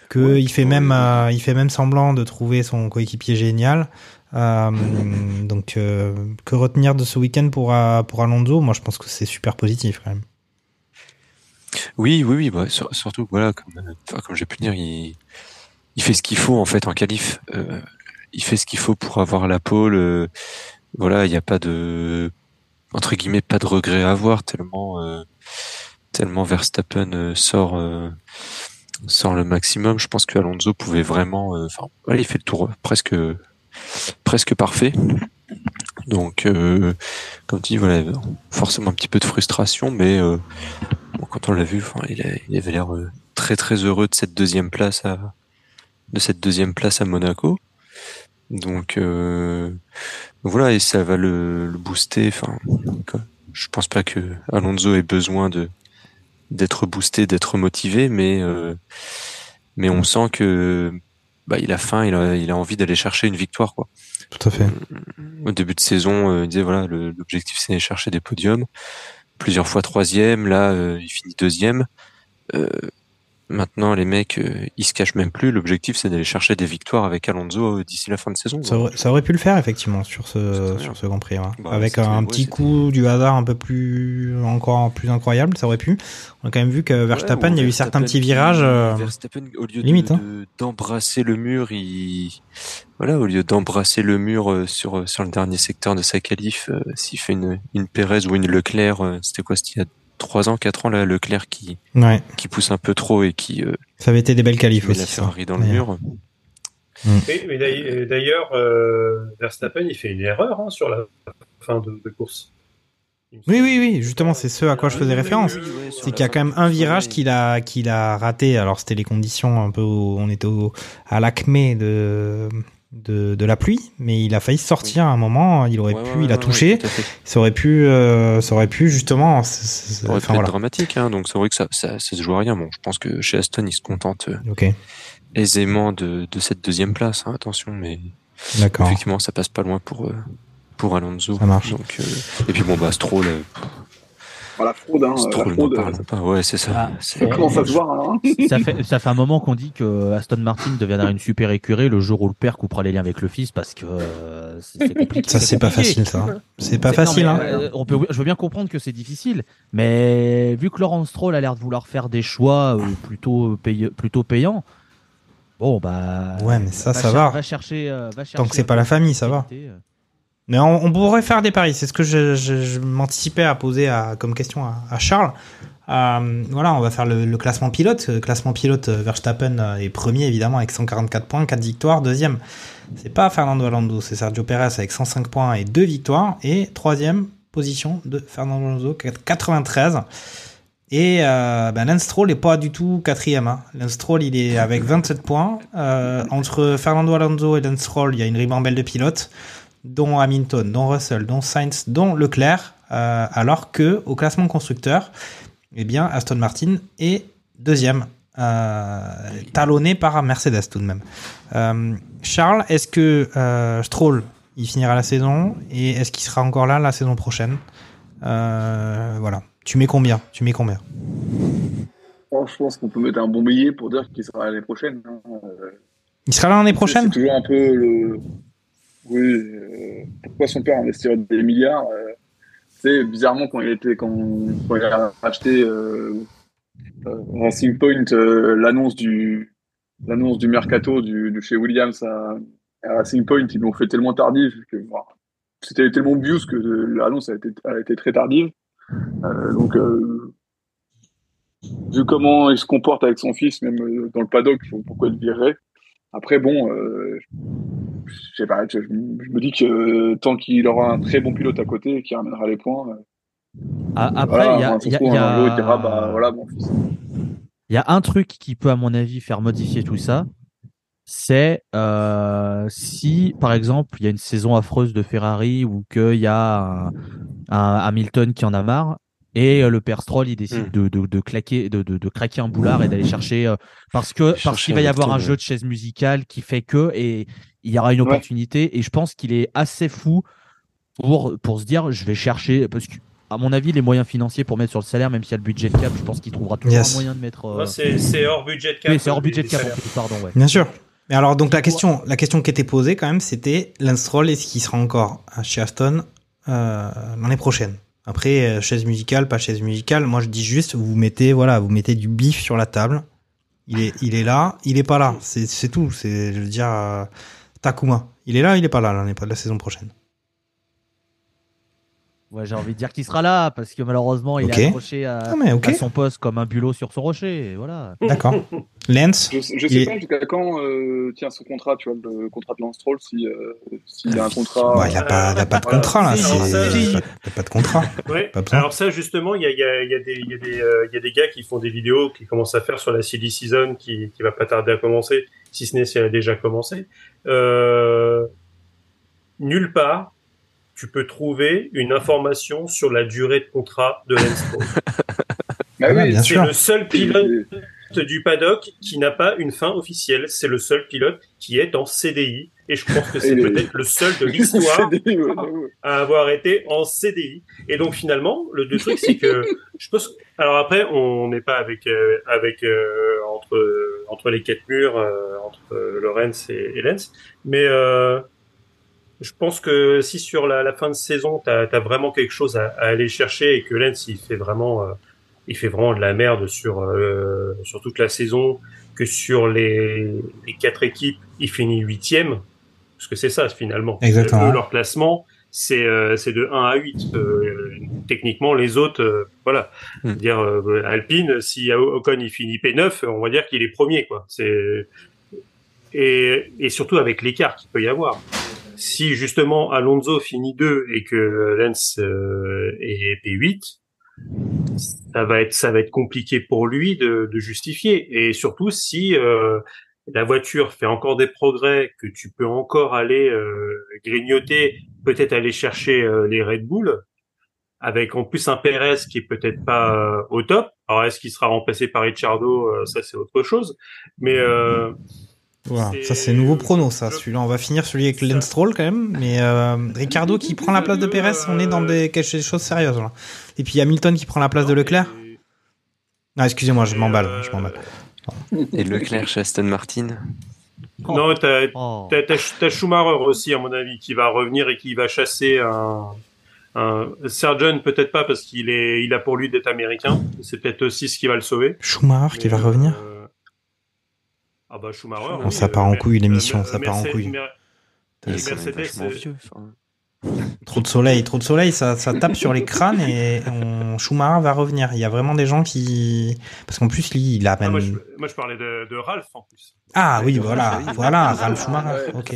[SPEAKER 2] que il fait même, euh, il fait même semblant de trouver son coéquipier génial. Euh, donc, euh, que retenir de ce week-end pour, euh, pour Alonso? Moi, je pense que c'est super positif quand même.
[SPEAKER 5] Oui, oui, oui, bah, sur- surtout, voilà, comme, j'ai pu dire, il, il fait ce qu'il faut en fait en qualif. Il fait ce qu'il faut pour avoir la pole. voilà, il n'y a pas de entre guillemets pas de regret à avoir tellement tellement Verstappen sort sort le maximum. Je pense que Alonso pouvait vraiment, enfin, il fait le tour presque presque parfait. Donc, euh, comme tu dis, voilà, forcément un petit peu de frustration, mais euh, bon, quand on l'a vu, enfin, il, avait l'air euh, très très heureux de cette deuxième place à de cette deuxième place à Monaco. Donc euh, voilà, et ça va le, le booster. Enfin, je pense pas que Alonso ait besoin de d'être boosté, d'être motivé, mais euh, mais on sent que bah, il a faim, il a, il a envie d'aller chercher une victoire quoi.
[SPEAKER 2] Tout à fait.
[SPEAKER 5] Au début de saison, euh, il disait voilà, l'objectif c'est d'aller chercher des podiums, plusieurs fois troisième, là euh, il finit deuxième. Euh, maintenant les mecs, euh, ils se cachent même plus. L'objectif c'est d'aller chercher des victoires avec Alonso euh, d'ici la fin de saison.
[SPEAKER 2] Ça aurait, ça aurait pu le faire effectivement sur ce, sur ce Grand Prix, ouais.
[SPEAKER 5] Bah,
[SPEAKER 2] avec un petit coup du hasard un peu plus encore plus incroyable, ça aurait pu. On a quand même vu que Verstappen,
[SPEAKER 5] Ouais,
[SPEAKER 2] il y a eu certains petits virages. euh,
[SPEAKER 5] Verstappen, au lieu
[SPEAKER 2] limite, hein.
[SPEAKER 5] de- d'embrasser le mur, il voilà, au lieu d'embrasser le mur euh, sur sur le dernier secteur de sa qualif, s'il fait une une Pérez ou une Leclerc, c'était quoi, c'était il y a trois ans, quatre ans là, Leclerc qui
[SPEAKER 2] Ouais.
[SPEAKER 5] qui pousse un peu trop et qui euh,
[SPEAKER 2] Ça avait été des belles qualifs aussi.
[SPEAKER 5] la
[SPEAKER 2] ça,
[SPEAKER 5] Ferrari dans le
[SPEAKER 2] d'ailleurs.
[SPEAKER 5] mur.
[SPEAKER 4] Et- mais d'ailleurs- euh, Verstappen, il fait une erreur hein, sur la fin de, de course.
[SPEAKER 2] Oui, oui, oui, justement, c'est ce à quoi je faisais référence. C'est qu'il y a quand même un virage qu'il a, qu'il a raté. Alors, c'était les conditions un peu où on était au- à l'acmé de, de, de la pluie, mais il a failli sortir à un moment. Il aurait
[SPEAKER 5] Ouais,
[SPEAKER 2] pu,
[SPEAKER 5] ouais,
[SPEAKER 2] il a touché. Ça aurait pu, euh, ça aurait pu justement.
[SPEAKER 5] Ça aurait pu être
[SPEAKER 2] voilà.
[SPEAKER 5] dramatique, hein, donc c'est vrai que ça, ça, ça se joue à rien. Bon, je pense que chez Aston, ils se contentent euh,
[SPEAKER 2] Ok,
[SPEAKER 5] aisément de, de cette deuxième place. hein, attention, mais
[SPEAKER 2] d'accord.
[SPEAKER 5] effectivement, ça passe pas loin pour euh, pour Alonso.
[SPEAKER 2] Ça marche.
[SPEAKER 5] Donc, euh, et puis bon, bah Stroll, euh,
[SPEAKER 6] la fraude, hein,
[SPEAKER 5] Stroll n'en
[SPEAKER 6] fraude,
[SPEAKER 5] parle pas. Ouais, c'est ça.
[SPEAKER 3] Ah,
[SPEAKER 5] C'est-
[SPEAKER 6] ça commence à se voir. Hein. <laughs>
[SPEAKER 3] ça fait ça fait un moment qu'on dit que Aston Martin deviendra une super écurie le jour où le père coupera les liens avec le fils parce que euh, c'est c'est compliqué.
[SPEAKER 2] Ça, c'est pas
[SPEAKER 3] compliqué.
[SPEAKER 2] facile, ça. C'est pas
[SPEAKER 3] C'est-
[SPEAKER 2] facile,
[SPEAKER 3] non,
[SPEAKER 2] hein.
[SPEAKER 3] euh, on peut, je veux bien comprendre que c'est difficile, mais vu que Laurent Stroll a l'air de vouloir faire des choix euh, plutôt, paye- plutôt payants, bon bah.
[SPEAKER 2] Ouais, mais ça, ça
[SPEAKER 3] cher-
[SPEAKER 2] va.
[SPEAKER 3] Va chercher, euh, va
[SPEAKER 2] Tant que c'est pas la famille, ça va. Mais on, pourrait faire des paris. C'est ce que je, m'anticipais à poser à- comme question à, Charles. Euh, voilà, on va faire le, classement pilote. Le classement pilote, euh, Verstappen euh, est premier évidemment avec 144 points, 4 victoires. Deuxième, c'est pas Fernando Alonso, c'est Sergio Perez avec 105 points et 2 victoires. Et troisième position de Fernando Alonso, 93. Et euh, ben, Lance Stroll n'est pas du tout quatrième. Hein. Lance Stroll, il est avec 27 points. Entre Fernando Alonso et Lance Stroll, il y a une ribambelle de pilotes, dont Hamilton, dont Russell, dont Sainz, dont Leclerc. euh, alors que au classement constructeur, eh bien, Aston Martin est deuxième, euh, talonné par Mercedes tout de même. Euh, Charles, est-ce que Stroll, il finira la saison et est-ce qu'il sera encore là la saison prochaine? Voilà. Tu mets combien? Tu mets combien?
[SPEAKER 6] Bon, je pense qu'on peut mettre un bon billet pour dire qu'il sera l'année prochaine. hein.
[SPEAKER 2] Il sera là l'année
[SPEAKER 6] C'est
[SPEAKER 2] prochaine?
[SPEAKER 6] toujours un peu le. Oui, euh, pourquoi son père investirait des milliards euh, bizarrement, quand il, était, quand, il a acheté euh, euh, Racing Point, euh, l'annonce du, l'annonce du mercato du, de chez Williams à, à Racing Point, ils l'ont fait tellement tardif que c'était tellement bius que l'annonce a été, a été très tardive. Donc, vu comment il se comporte avec son fils, même dans le paddock, pourquoi il virerait. Après, bon, euh, je sais pas, je, je me dis que euh, tant qu'il aura un très bon pilote à côté et qui ramènera les points, euh,
[SPEAKER 3] Ah, Après, il y a, y a- il
[SPEAKER 6] un jour, il
[SPEAKER 3] a-
[SPEAKER 6] dira, bah voilà, mon fils.
[SPEAKER 3] Il y a un truc qui peut, à mon avis, faire modifier tout ça. C'est euh, si, par exemple, il y a une saison affreuse de Ferrari ou qu'il y a un, un Hamilton qui en a marre et euh, le père Stroll il décide
[SPEAKER 5] Mm.
[SPEAKER 3] de, de, de claquer, de, de, de craquer un boulard et d'aller chercher euh, parce que parce qu'il va y avoir un jeu de chaise musicale qui fait que et il y aura une
[SPEAKER 6] Ouais.
[SPEAKER 3] opportunité et je pense qu'il est assez fou pour pour se dire je vais chercher parce que à mon avis les moyens financiers pour mettre sur le salaire même s'il y a le budget cap je pense qu'il trouvera toujours
[SPEAKER 2] Yes.
[SPEAKER 3] un moyen de mettre euh,
[SPEAKER 4] c'est hors budget cap.
[SPEAKER 3] oui, c'est hors budget de cap, pardon, ouais.
[SPEAKER 2] Bien sûr. Mais alors, donc la question, la question qui était posée quand même, c'était Lance Stroll, est-ce qu'il sera encore chez Aston euh, l'année prochaine? Après, euh, chaise musicale, pas chaise musicale, moi je dis juste, vous mettez, voilà, vous mettez du bif sur la table. Il est, il est là, il est pas là. C'est, tout. C'est, je veux dire, euh, Takuma. Il est là, il est pas là l'année la saison prochaine.
[SPEAKER 3] Ouais, j'ai envie de dire qu'il sera là parce que malheureusement il
[SPEAKER 2] Ok.
[SPEAKER 3] est accroché à,
[SPEAKER 2] Ah,
[SPEAKER 3] à son poste comme un bulot sur son rocher. Et voilà. <laughs>
[SPEAKER 2] D'accord. Lance,
[SPEAKER 6] Je, je sais pas jusqu'à quand euh, tient son contrat, tu vois, le contrat de Lance Stroll, si, euh, s'il a un contrat.
[SPEAKER 2] Bah, il a pas, il a pas de contrat là. Il
[SPEAKER 4] si.
[SPEAKER 2] a pas- de contrat.
[SPEAKER 4] Ouais.
[SPEAKER 2] Pas besoin.
[SPEAKER 4] Alors ça, justement, il y a, il y, a, il y, a des- il y, a des, euh, y a des gars qui font des vidéos qui commencent à faire sur la silly season qui, qui va pas tarder à commencer, si ce n'est si elle a déjà commencé. Euh, nulle part, tu peux trouver une information sur la durée de contrat de Lance Stroll. <laughs>
[SPEAKER 2] Ah,
[SPEAKER 6] oui,
[SPEAKER 2] bien
[SPEAKER 4] C'est le seul pilote du paddock qui n'a pas une fin officielle. C'est le seul pilote qui est en CDI. Et je pense que c'est peut-être le seul de <laughs> l'histoire à avoir été en CDI. Et donc finalement, le, le truc c'est que je pense. Alors après, on n'est pas avec euh, avec euh, entre entre les quatre murs euh, entre euh, Lorenz et, et Lens, mais euh, je pense que si sur la, la fin de saison, tu as, vraiment quelque chose à, à aller chercher et que Lens il fait vraiment euh, il fait vraiment de la merde sur euh, sur toute la saison, que sur les, les quatre équipes, il finit huitième, parce que c'est ça finalement.
[SPEAKER 2] Exactement.
[SPEAKER 4] Eux, leur classement, c'est euh, de 1 à 8. Euh, techniquement, les autres, euh, voilà.
[SPEAKER 5] Hmm.
[SPEAKER 4] Dire euh, Alpine, si Ocon il finit P9, on va dire qu'il est premier, quoi. C'est et, et surtout avec l'écart qu'il peut y avoir. Si justement Alonso finit 2 et que Lens euh, est P8, ça va être ça va être compliqué pour lui de, de justifier. Et surtout si euh, la voiture fait encore des progrès, que tu peux encore aller euh, grignoter, peut-être aller chercher euh, les Red Bull, avec en plus un Perez qui est peut-être pas euh, au top. Alors est-ce qu'il sera remplacé par Ricciardo? Ça c'est autre chose. Mais
[SPEAKER 2] Voilà, ça c'est nouveau prono, ça.
[SPEAKER 4] je-
[SPEAKER 2] Celui-là, on va finir celui avec Lance Stroll quand même. Mais euh, Ricardo qui prend la place de Pérez, on est dans des, quelque chose de sérieux là. Et puis Hamilton qui prend la place de Leclerc. Ah, excusez-moi, je m'emballe, je m'emballe.
[SPEAKER 5] Et Leclerc chez Aston Martin.
[SPEAKER 4] Non, t'as
[SPEAKER 3] Oh.
[SPEAKER 4] T'as, t'as, t'as Schumacher aussi, à mon avis, qui va revenir et qui va chasser un, un Sergeant, peut-être pas parce qu'il est, il a pour lui d'être américain. C'est peut-être aussi ce qui va le sauver.
[SPEAKER 2] Schumacher qui va revenir.
[SPEAKER 4] euh, Ah bah Schumacher. Oui,
[SPEAKER 2] ça
[SPEAKER 4] euh,
[SPEAKER 2] part en couille, l'émission,
[SPEAKER 4] euh,
[SPEAKER 2] ça part en
[SPEAKER 4] Mercedes-
[SPEAKER 2] couille.
[SPEAKER 4] Mercedes,
[SPEAKER 5] vachement
[SPEAKER 4] euh,
[SPEAKER 5] vieux. enfin. <laughs>
[SPEAKER 2] Trop de soleil, trop de soleil, ça, ça tape sur les crânes et on, Schumacher va revenir. Il y a vraiment des gens qui, parce qu'en plus lui, il a
[SPEAKER 4] Ah,
[SPEAKER 2] même.
[SPEAKER 4] moi, je, moi, je parlais de, de Ralph en plus.
[SPEAKER 2] Ah oui, voilà, voilà, Ralph Schumacher.
[SPEAKER 6] Ouais,
[SPEAKER 2] Ok.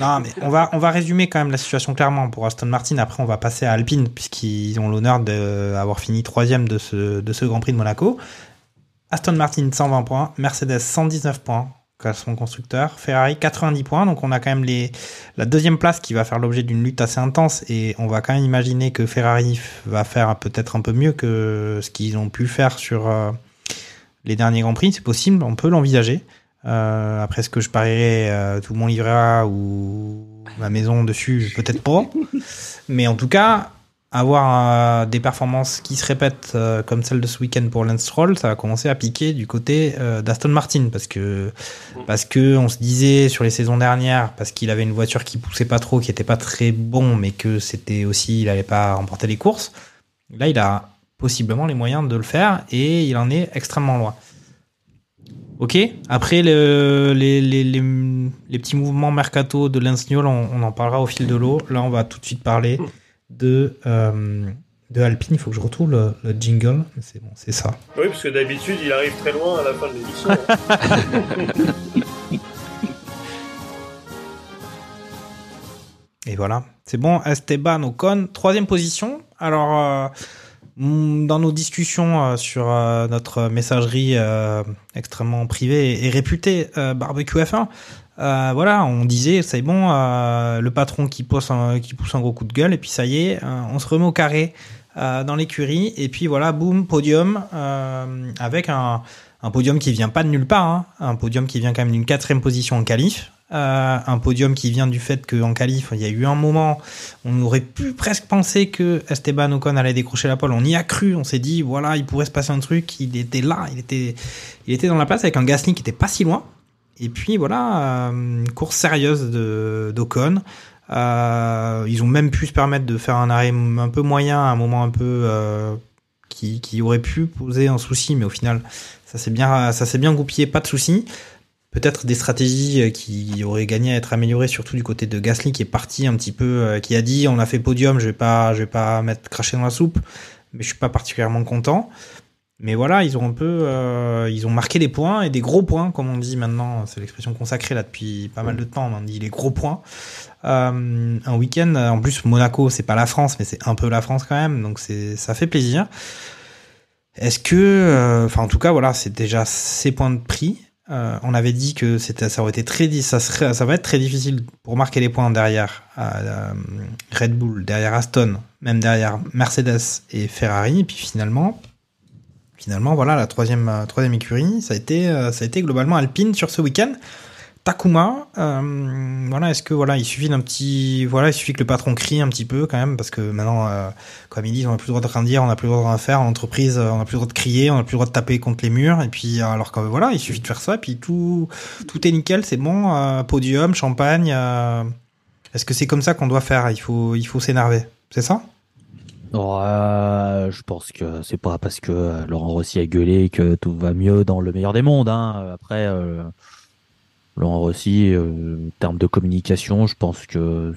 [SPEAKER 2] Non, mais on va, on va résumer quand même la situation clairement pour Aston Martin. Après, on va passer à Alpine, puisqu'ils ont l'honneur d'avoir fini troisième de ce, de ce Grand Prix de Monaco. Aston Martin 120 points, Mercedes 119 points, classement constructeur, Ferrari 90 points. Donc on a quand même les, la deuxième place qui va faire l'objet d'une lutte assez intense et on va quand même imaginer que Ferrari va faire peut-être un peu mieux que ce qu'ils ont pu faire sur euh, les derniers Grands Prix. C'est possible, on peut l'envisager. Euh, après, ce que je parierais euh, tout mon livret A ou ma maison dessus, peut-être pas. <laughs> Mais en tout cas, avoir euh, des performances qui se répètent euh, comme celle de ce week-end pour Lance Stroll, ça va commencer à piquer du côté euh, d'Aston Martin parce que parce que on se disait sur les saisons dernières parce qu'il avait une voiture qui poussait pas trop, qui était pas très bon, mais que c'était aussi il allait pas remporter les courses. Là, il a possiblement les moyens de le faire et il en est extrêmement loin. Ok? Après le- les, les, les, les petits mouvements mercato de Lance Stroll, on, on en parlera au fil de l'eau. Là, on va tout de suite parler de euh, de Alpine. Il faut que je retrouve le, le jingle. C'est bon, c'est ça.
[SPEAKER 4] Oui, parce que d'habitude, il arrive très loin à la fin de l'émission. <laughs>
[SPEAKER 2] Et voilà, c'est bon. Esteban Ocon, troisième position. Alors, euh, mm, dans nos discussions euh, sur euh, notre messagerie extrêmement privée et réputée euh, Barbecue F1, euh, voilà, on disait c'est bon, euh, le patron qui pousse un, qui pousse un gros coup de gueule et puis ça y est, euh, on se remet au carré dans l'écurie et puis voilà, boum, podium avec un, podium qui vient pas de nulle part, hein, un podium qui vient quand même d'une quatrième position en qualif. Un podium qui vient du fait qu'en qualif, il y a eu un moment, on aurait pu presque penser que Esteban Ocon allait décrocher la pole. On y a cru, on s'est dit, voilà, il pourrait se passer un truc. Il était là, il était, il était dans la place avec un Gasly qui était pas si loin. Et puis voilà, euh, course sérieuse d'Ocon. Euh, ils ont même pu se permettre de faire un arrêt un peu moyen, un moment un peu euh, qui, qui aurait pu poser un souci, mais au final, ça s'est bien, ça s'est bien goupillé, pas de souci. Peut-être des stratégies euh, qui auraient gagné à être améliorées, surtout du côté de Gasly qui est parti un petit peu, qui a dit on a fait podium, je vais pas, je vais pas mettre cracher dans la soupe, mais je suis pas particulièrement content. Mais voilà, ils ont un peu, euh, ils ont marqué des points et des gros points, comme on dit maintenant. C'est l'expression consacrée là depuis pas mal de temps. On dit les gros points. Euh, un week-end, en plus Monaco, c'est pas la France, mais c'est un peu la France quand même, donc ça fait plaisir. Est-ce que, euh, enfin en tout cas voilà, c'est déjà ces points de prix. On avait dit que ça aurait été ça va être très difficile pour marquer les points derrière Red Bull, derrière Aston, même derrière Mercedes et Ferrari. Et puis finalement, finalement voilà la troisième, euh, écurie, ça a été, euh, ça a été globalement Alpine sur ce week-end. Takuma, euh, voilà, est-ce que voilà, il suffit d'un petit, voilà, il suffit que le patron crie un petit peu quand même, parce que maintenant, comme ils disent, on n'a plus le droit de rien dire, on n'a plus le droit de rien faire en entreprise, on n'a plus le droit de crier, on n'a plus le droit de taper contre les murs, et puis alors que voilà, il suffit de faire ça, et puis tout, tout est nickel, c'est bon, podium, champagne. est-ce que c'est comme ça qu'on doit faire? Il faut, il faut s'énerver, c'est ça?
[SPEAKER 3] Ouais, je pense que c'est pas parce que euh, Laurent Rossi a gueulé que tout va mieux dans le meilleur des mondes. Hein. Après, euh, Laurent Rossi, euh, en termes de communication, je pense que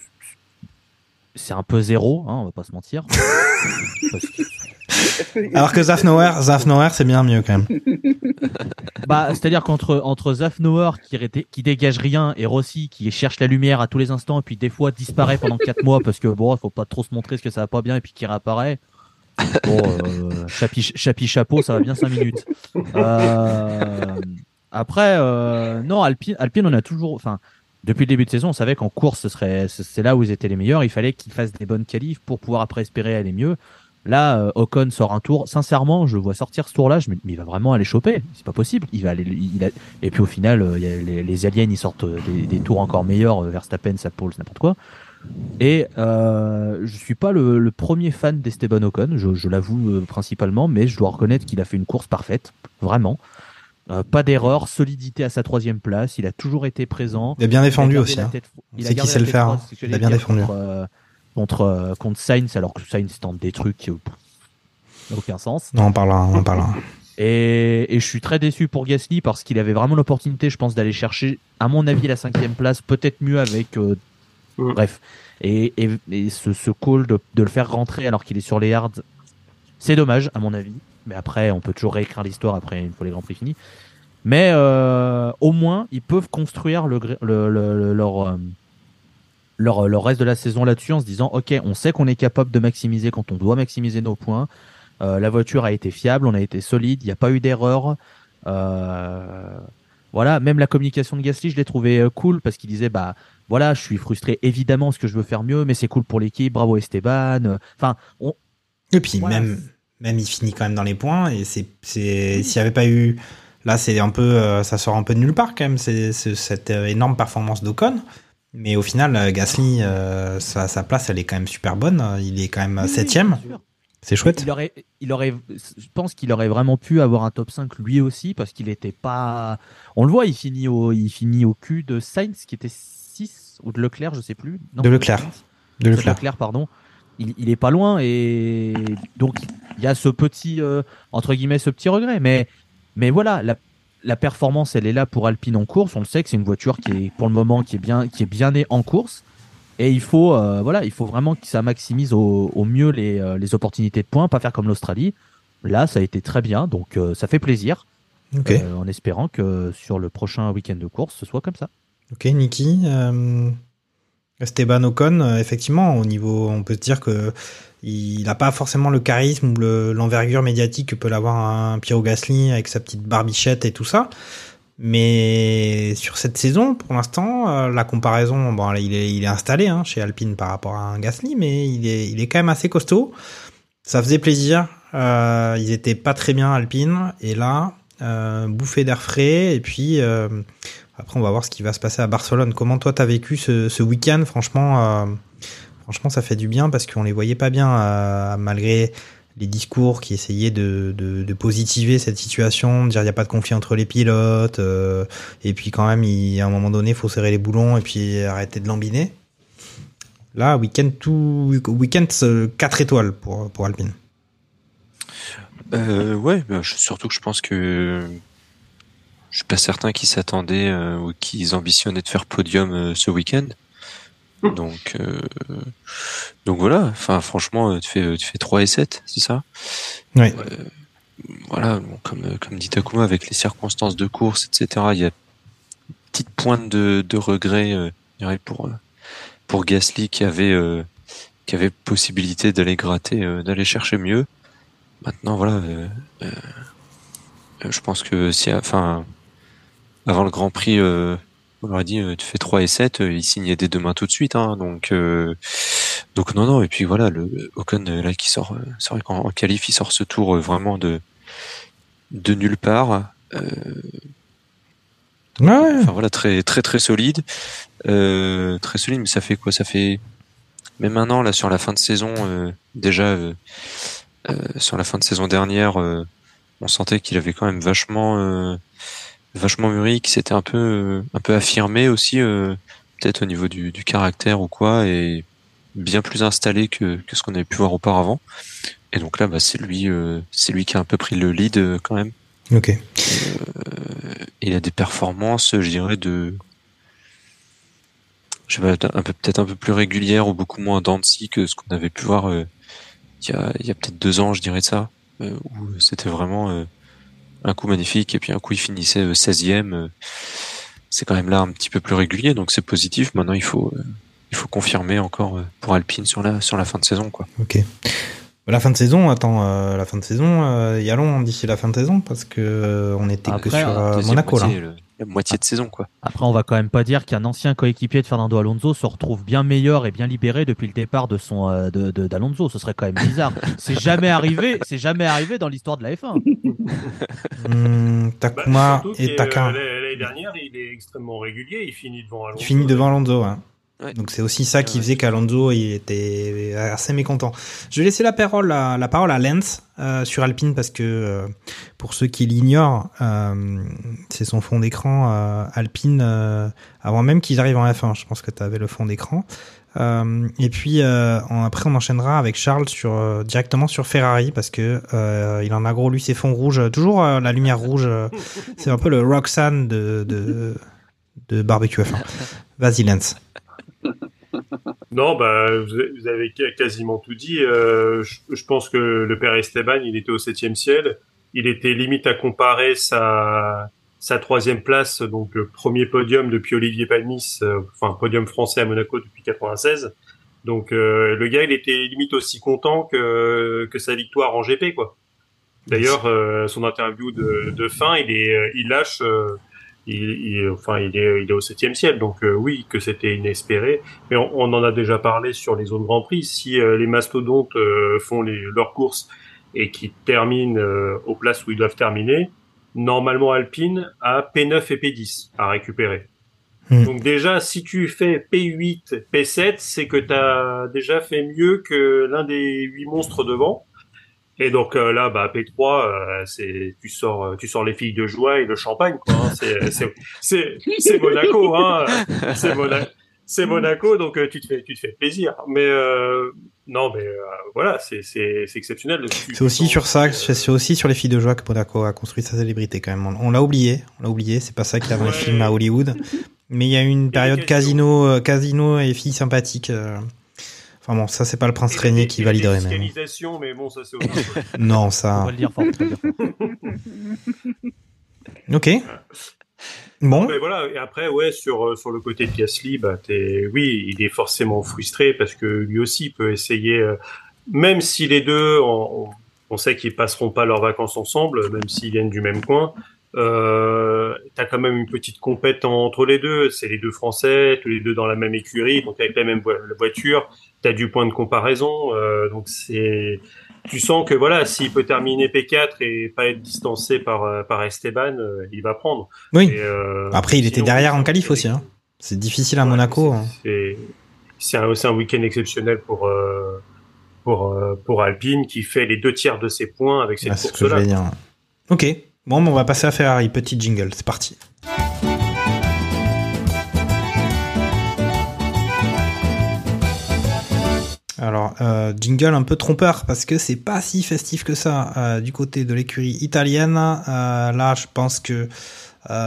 [SPEAKER 3] c'est un peu zéro, hein, on va pas se mentir. <laughs> Parce que- <laughs>
[SPEAKER 2] Alors que Zafnauer, Zafnauer, c'est bien mieux quand même. <laughs>
[SPEAKER 3] bah, c'est-à-dire qu'entre entre Zafnauer qui, qui dégage rien et Rossi qui cherche la lumière à tous les instants et puis des fois disparaît pendant quatre mois parce que bon, faut pas trop se montrer ce que ça va pas bien et puis qui réapparaît. Bon, euh, chapi, chapi chapeau, ça va bien cinq minutes. Euh, après, euh, non, Alpine, Alpine, on a toujours, enfin, depuis le début de saison, on savait qu'en course, ce serait, c'est c'est là où ils étaient les meilleurs. Il fallait qu'ils fassent des bonnes qualifs pour pouvoir après espérer aller mieux. Là, euh, Ocon sort un tour. Sincèrement, je vois sortir ce tour-là. Je me dis, mais il va vraiment aller choper. C'est pas possible. Il va aller. Il a... Et puis au final, euh, il y a les, les aliens, ils sortent euh, des, des tours encore meilleurs. Verstappen, ça pole, n'importe quoi. Et euh, je suis pas le, le premier fan d'Esteban Ocon. Je, je l'avoue principalement, mais je dois reconnaître qu'il a fait une course parfaite, vraiment. Euh, pas d'erreur, solidité à sa troisième place. Il a toujours été présent.
[SPEAKER 2] Il a bien défendu aussi, hein.
[SPEAKER 3] tête-
[SPEAKER 2] On
[SPEAKER 3] il
[SPEAKER 2] sait le faire, hein.
[SPEAKER 3] c'est
[SPEAKER 2] Il a bien défendu.
[SPEAKER 3] Contre, euh, contre, euh, contre Sainz, alors que Sainz tente des trucs qui n'ont aucun sens.
[SPEAKER 2] Non, on en parlera, on en parlera.
[SPEAKER 3] Et, et je suis très déçu pour Gasly parce qu'il avait vraiment l'opportunité, je pense, d'aller chercher, à mon avis, la cinquième place, peut-être mieux avec. euh, Bref. Et, et, et ce, ce call de, de le faire rentrer alors qu'il est sur les yards, c'est dommage, à mon avis. Mais après, on peut toujours réécrire l'histoire après une fois les Grands Prix finis. Mais euh, au moins, ils peuvent construire le, le, le- le- leur, euh, leur, leur reste de la saison là-dessus en se disant Ok, on sait qu'on est capable de maximiser quand on doit maximiser nos points. Euh, la voiture a été fiable, on a été solide, il n'y a pas eu d'erreur. Euh, voilà, même la communication de Gasly, je l'ai trouvé euh, cool parce qu'il disait bah voilà, je suis frustré évidemment parce que je veux faire mieux, mais c'est cool pour l'équipe, bravo Esteban. Euh, Enfin, on,
[SPEAKER 2] Et puis
[SPEAKER 3] Voilà.
[SPEAKER 2] même, même il finit quand même dans les points et c'est, c'est, s'il n'y avait pas eu, là c'est un peu, euh, ça sort un peu de nulle part quand même, c'est, cette euh, énorme performance d'Ocon. Mais au final, euh, Gasly, euh, sa, sa place, elle est quand même super bonne. Il est quand même
[SPEAKER 3] Oui, oui,
[SPEAKER 2] septième. C'est chouette.
[SPEAKER 3] Il aurait, il aurait, je pense qu'il aurait vraiment pu avoir un top 5 lui aussi parce qu'il était pas. On le voit, il finit au, il finit au cul de Sainz qui était 6 ou de Leclerc, je sais plus. Non,
[SPEAKER 2] De Leclerc. De Leclerc.
[SPEAKER 3] pardon. Il, il est pas loin et donc il y a ce petit euh, entre guillemets ce petit regret, mais mais voilà la, la performance elle est là pour Alpine en course. On le sait que c'est une voiture qui est pour le moment qui est bien qui est bien née en course. Et il faut, euh, voilà, il faut vraiment que ça maximise au, au mieux les, euh, les opportunités de points, pas faire comme l'Australie. Là, ça a été très bien, donc euh, ça fait plaisir. En espérant que sur le prochain week-end de course, ce soit comme ça.
[SPEAKER 2] Ok, Niki. Esteban Ocon, effectivement, au niveau, on peut se dire que il n'a pas forcément le charisme ou le- l'envergure médiatique que peut l'avoir un Piero Gasly avec sa petite barbichette et tout ça. Mais sur cette saison, pour l'instant, euh, la comparaison, il est, installé hein, chez Alpine par rapport à un Gasly, mais il est, quand même assez costaud. Ça faisait plaisir. Euh, ils étaient pas très bien Alpine, et là, euh, bouffée d'air frais, et puis euh, après, on va voir ce qui va se passer à Barcelone. Comment toi, t'as vécu ce, week-end Franchement, franchement, ça fait du bien parce qu'on les voyait pas bien euh, malgré les discours qui essayaient de, positiver cette situation, de dire il n'y a pas de conflit entre les pilotes, euh, et puis quand même, il, à un moment donné, il faut serrer les boulons et puis arrêter de lambiner. Là, week-end week-end 4 étoiles pour, pour Alpine.
[SPEAKER 5] Euh, ouais, bah, surtout que je pense que je suis pas certain qu'ils s'attendaient euh, ou qu'ils ambitionnaient de faire podium euh, ce week-end. Donc, euh, donc voilà. Enfin, franchement, tu fais, tu fais 3 et 7, c'est ça?
[SPEAKER 2] Ouais.
[SPEAKER 5] Euh, voilà, bon, comme, comme dit Takuma, avec les circonstances de course, etc., il y a une petite pointe de, de regret, euh, pour, euh, pour Gasly qui avait, euh, qui avait possibilité d'aller gratter, euh, d'aller chercher mieux. Maintenant, voilà, je pense que si, enfin, avant le Grand Prix, euh, on leur a dit, euh, tu fais 3 et 7, euh, ils signaient dès demain tout de suite, hein, donc, euh, donc non, non, et puis voilà, le Ocon euh, là qui sort, c'est vrai qu'en en qualif, il sort ce tour vraiment de, de nulle part. Euh,
[SPEAKER 2] Ouais, ouais.
[SPEAKER 5] Enfin voilà, très très très solide, euh, très solide. Mais ça fait quoi? Ça fait même un an là sur la fin de saison. euh, déjà euh, euh, sur la fin de saison dernière, euh, on sentait qu'il avait quand même vachement euh, vachement mûri, qu'il s'était un peu euh, un peu affirmé aussi, euh, peut-être au niveau du, du caractère ou quoi, et bien plus installé que que ce qu'on avait pu voir auparavant. Et donc là, bah, c'est lui, euh, c'est lui qui a un peu pris le lead euh, quand même.
[SPEAKER 2] Ok.
[SPEAKER 5] il a des performances, je dirais, de. Je sais pas, un peu, peut-être un peu plus régulières ou beaucoup moins scie que ce qu'on avait pu voir euh, il y a, il y a peut-être deux ans, je dirais ça, euh, où c'était vraiment euh, un coup magnifique et puis un coup il finissait euh, 16e. euh, c'est quand même là un petit peu plus régulier, donc c'est positif. Maintenant, il faut, euh, il faut confirmer encore euh, pour Alpine sur la, sur la fin de saison, quoi.
[SPEAKER 2] Ok. La fin de saison, attends, euh, la fin de saison, euh, y allons d'ici la fin de saison parce que euh, on était que sur euh,
[SPEAKER 5] Deuxième
[SPEAKER 2] Monaco là.
[SPEAKER 5] le- la moitié de saison, quoi.
[SPEAKER 3] Après, on va quand même pas dire qu'un ancien coéquipier de Fernando Alonso se retrouve bien meilleur et bien libéré depuis le départ de son euh, de de- d'Alonso. Ce serait quand même bizarre. <laughs> c'est jamais arrivé. C'est jamais arrivé dans l'histoire de la F1. <laughs>
[SPEAKER 2] Hmm, Takuma
[SPEAKER 4] surtout
[SPEAKER 2] et Taka.
[SPEAKER 4] euh, L'année dernière, il est extrêmement régulier. Il finit devant Alonso.
[SPEAKER 2] Il finit devant Alonso. hein.
[SPEAKER 5] Ouais.
[SPEAKER 2] Donc c'est aussi ça qui faisait qu'Alonso il était assez mécontent. Je vais laisser la parole à, la parole à Lens euh, sur Alpine parce que euh, pour ceux qui l'ignorent, euh, c'est son fond d'écran euh, Alpine avant même qu'ils arrivent en F1. Je pense que tu avais le fond d'écran. Et puis en- après on enchaînera avec Charles sur directement sur Ferrari parce que il en a gros lui ses fonds rouges, toujours la lumière rouge. c'est un peu le Roxanne de de, de barbecue F1. Vas-y Lens. <laughs>
[SPEAKER 4] Non, bah, vous avez- quasiment tout dit. Euh, je, pense que le père Esteban, il était au septième ciel. Il était limite à comparer sa, sa troisième place, donc le premier podium depuis Olivier Palmis, euh, enfin podium français à Monaco depuis 96. Donc euh, le gars, il était limite aussi content que, que sa victoire en GP, quoi. D'ailleurs, euh, son interview de, de fin, il est, euh, il lâche, euh, il, il- enfin, il est, il est au septième ciel. Donc euh, oui, que c'était inespéré. Mais on, on en a déjà parlé sur les autres grands prix. Si euh, les mastodontes euh, font les, leurs courses et qui terminent euh, aux places où ils doivent terminer, normalement Alpine a P9 et P10 à récupérer.
[SPEAKER 2] Hmm.
[SPEAKER 4] Donc déjà, si tu fais P8, P7, c'est que tu as déjà fait mieux que l'un des huit monstres devant. Et donc euh, là, bah P3, euh, c'est tu sors, euh, tu sors les filles de joie et le champagne, quoi. hein. C'est c'est c'est c'est Monaco, hein. C'est Monaco. C'est Monaco, donc tu te fais tu te fais plaisir. Mais euh, non, mais voilà, c'est c'est c'est exceptionnel.
[SPEAKER 2] C'est aussi sur ça, c'est aussi sur les filles de joie que Monaco a construit sa célébrité quand même. On, on l'a oublié, on l'a oublié. C'est pas ça qu'il y a dans les
[SPEAKER 4] Ouais.
[SPEAKER 2] films à Hollywood. Mais il y a eu une période casino, casino et filles sympathiques. Enfin bon, ça c'est pas le prince régné qui validerait même.
[SPEAKER 4] fiscalisations, mais bon, ça c'est autre chose. <laughs>
[SPEAKER 2] Non,
[SPEAKER 3] On
[SPEAKER 2] ça.
[SPEAKER 3] va le dire fort. très bien fort. <laughs>
[SPEAKER 2] Ok. Bon.
[SPEAKER 4] Mais voilà, et après, ouais, sur, euh, sur le côté de Gasly, bah, t'es, oui, il est forcément frustré parce que lui aussi peut essayer, euh, même si les deux, on, on- on sait qu'ils passeront pas leurs vacances ensemble, même s'ils viennent du même coin, euh, t'as quand même une petite compète entre les deux. C'est les deux Français, tous les deux dans la même écurie, donc avec la même vo- la voiture, t'as du point de comparaison, euh, donc c'est, tu sens que voilà, s'il peut terminer P4 et pas être distancé par, euh, par Esteban, euh, il va prendre.
[SPEAKER 2] Oui.
[SPEAKER 4] Et, euh,
[SPEAKER 2] Après, il était derrière en qualif aussi. Hein. C'est difficile à Monaco. hein.
[SPEAKER 4] C'est c'est un, un week-end exceptionnel pour, pour, pour Alpine qui fait les deux tiers de ses points avec cette
[SPEAKER 2] Ah, ce
[SPEAKER 4] course-là.
[SPEAKER 2] Ok. Bon, on va passer à Ferrari. Petit jingle. C'est parti. Alors, euh, jingle un peu trompeur parce que c'est pas si festif que ça euh, du côté de l'écurie italienne. Euh, là, je pense que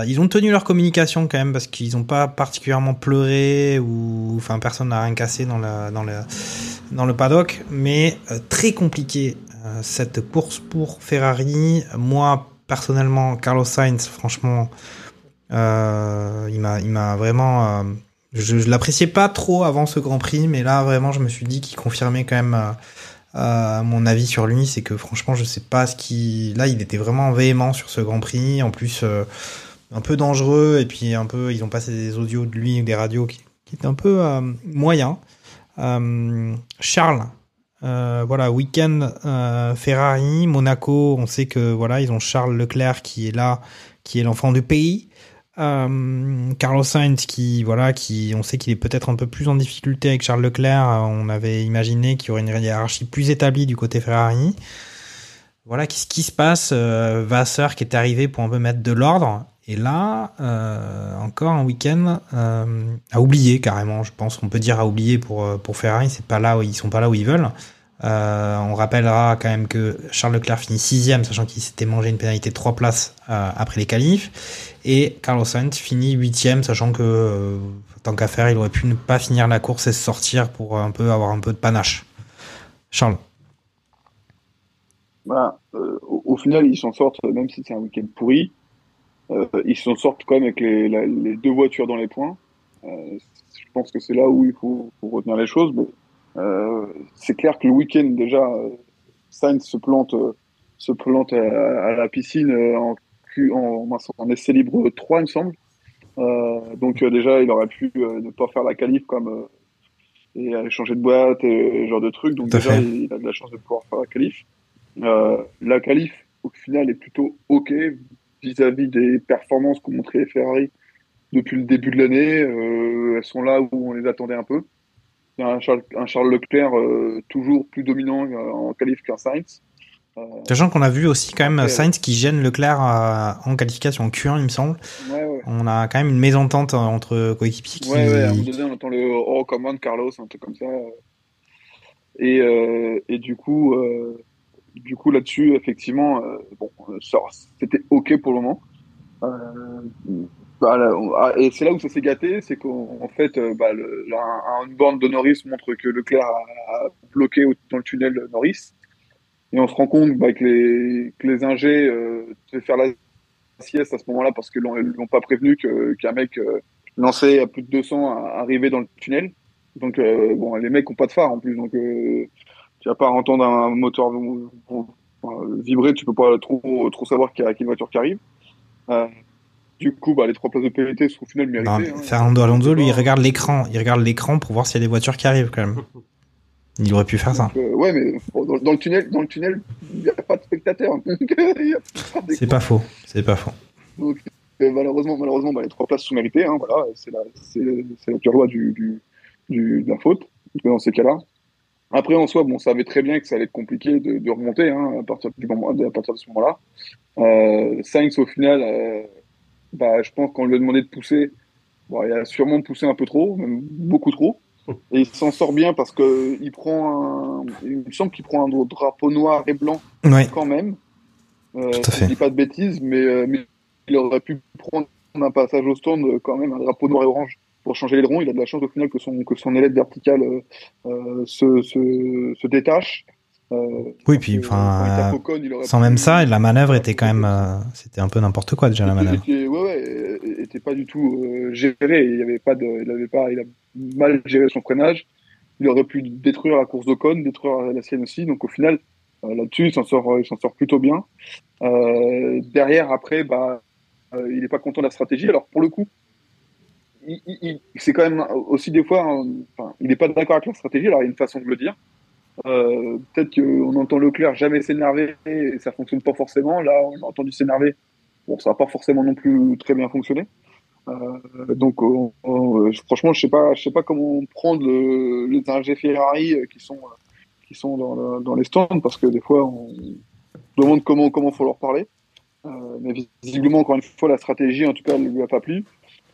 [SPEAKER 2] ils ont tenu leur communication quand même parce qu'ils n'ont pas particulièrement pleuré ou enfin personne n'a rien cassé dans le paddock, mais très compliqué cette course pour Ferrari. Moi personnellement, Carlos Sainz, franchement, il m'a il m'a vraiment je, je l'appréciais pas trop avant ce Grand Prix, mais là vraiment je me suis dit qu'il confirmait quand même euh, euh, mon avis sur lui, c'est que franchement je sais pas ce qui, là il était vraiment véhément sur ce Grand Prix, en plus euh, un peu dangereux et puis un peu ils ont passé des audios de lui ou des radios qui, étaient un peu euh, moyens. Charles, voilà week-end Ferrari, Monaco, on sait que voilà ils ont Charles Leclerc qui est là, qui est l'enfant du pays. Euh, Carlos Sainz qui voilà qui on sait qu'il est peut-être un peu plus en difficulté avec Charles Leclerc. Euh, on avait imaginé qu'il y aurait une hiérarchie plus établie du côté Ferrari. Voilà qu'est-ce qui se passe euh, Vasseur qui est arrivé pour un peu mettre de l'ordre. Et là encore un week-end à oublier carrément je pense qu'on peut dire à oublier pour pour Ferrari. C'est pas là ils sont pas là où ils veulent euh, on rappellera quand même que Charles Leclerc finit sixième, sachant qu'il s'était mangé une pénalité de trois places euh, après les qualifs. Et Carlos Sainz finit huitième, sachant que euh, tant qu'à faire, il aurait pu ne pas finir la course et se sortir pour un peu avoir un peu de panache. Charles.
[SPEAKER 6] Voilà, au, final, ils s'en sortent, même si c'est un week-end pourri, ils s'en sortent quand même avec les, deux voitures dans les points. Je pense que c'est là où il faut, retenir les choses. Mais, c'est clair que le week-end, déjà, euh, Sainz se plante, euh, se plante à, à la piscine euh, en, essai libre 3, il me semble. Euh, donc euh, déjà, il aurait pu euh, ne pas faire la qualif comme euh, et aller changer de boîte et ce genre de trucs. Donc déjà, il, il a de la chance de pouvoir faire la qualif. Euh, la qualif, au final, est plutôt OK vis-à-vis des performances qu'ont montré les Ferrari depuis le début de l'année. Euh, elles sont là où on les attendait un peu. Un Charles, un Charles Leclerc euh, toujours plus dominant euh, en qualif qu'un Sainz. Euh,
[SPEAKER 2] Sachant qu'on a vu aussi quand même Sainz qui gêne Leclerc en qualification en Q1, il me semble.
[SPEAKER 6] ouais, ouais.
[SPEAKER 2] On a quand même une mésentente entre coéquipiers qui...
[SPEAKER 6] Ouais, ouais, à un moment donné, on entend le Oh, comment Carlos, un truc comme ça. Et, euh, et du coup, euh, du coup là-dessus, effectivement, euh, bon, c'était OK pour le moment. Bah, ah, et c'est là où ça s'est gâté, c'est qu'en en fait, euh, bah, le, un, un borne de Norris montre que Leclerc a, a bloqué dans le tunnel Norris. Et on se rend compte bah, que, les, que les ingés euh, devaient faire la sieste à ce moment-là parce qu'ils ne pas prévenu qu'un mec euh, lancé à plus de 200 à arriver dans le tunnel. Donc, euh, bon, les mecs ont pas de phare en plus, donc tu vas pas entendre un moteur vibrer, tu peux pas trop, trop savoir qu'il y a une voiture qui arrive. Du coup, bah, les trois places de pénalité sont au final méritées.
[SPEAKER 2] Non,
[SPEAKER 6] hein.
[SPEAKER 2] Fernando Alonso, lui, il regarde l'écran. Il regarde l'écran pour voir s'il y a des voitures qui arrivent quand même. <laughs> Il aurait pu faire ça.
[SPEAKER 6] Euh, ouais, mais dans, dans le tunnel, dans le tunnel, il n'y a pas de spectateurs. <laughs>
[SPEAKER 2] C'est pas faux. C'est pas faux.
[SPEAKER 6] Donc, euh, malheureusement, malheureusement, bah, les trois places sont méritées. Hein, voilà, c'est la, c'est, la pure loi du, du, du, de la faute dans ces cas-là. Après, en soi, bon, on savait très bien que ça allait être compliqué de, de remonter hein, à partir du moment, à partir de ce moment-là. Euh, Sainz, au final, bah, je pense qu'on lui a demandé de pousser. Bon, il a sûrement poussé un peu trop, même beaucoup trop. <laughs> Et il s'en sort bien parce que il prend un, il me semble qu'il prend un drapeau noir et blanc
[SPEAKER 2] Ouais.
[SPEAKER 6] quand même. Euh,
[SPEAKER 2] Tout à fait.
[SPEAKER 6] Je dis pas de bêtises, mais, euh, mais il aurait pu prendre un passage au stand euh, quand même un drapeau noir et orange pour changer les ronds. Il a de la chance au final que son que son ailette verticale euh, euh, se, se, se détache. Euh,
[SPEAKER 2] Oui, puis enfin, euh, sans même ça, la manœuvre était quand même, euh, c'était un peu n'importe quoi déjà la manœuvre.
[SPEAKER 6] était, ouais, ouais, était pas du tout géré. Il avait pas de, il avait pas, il a mal géré son freinage. Il aurait pu détruire la course d'Ocon, détruire la sienne aussi. Donc au final, là-dessus, il s'en sort, il s'en sort plutôt bien. Derrière, après, bah, il est pas content de la stratégie. Alors pour le coup, il, il- il- c'est quand même aussi des fois, hein, il n'est pas d'accord avec la stratégie. Alors il y a une façon de le dire. Euh, Peut-être qu'on entend Leclerc jamais s'énerver et ça fonctionne pas forcément. Là, on a entendu s'énerver. Bon, ça n'a pas forcément non plus très bien fonctionné. Euh, donc, on- on- franchement, je sais sais pas comment prendre le, les ingés Ferrari euh, qui sont euh, qui sont dans, dans les stands parce que des fois on demande comment comment faut leur parler. Euh, mais visiblement encore une fois la stratégie en tout cas ne lui a pas plu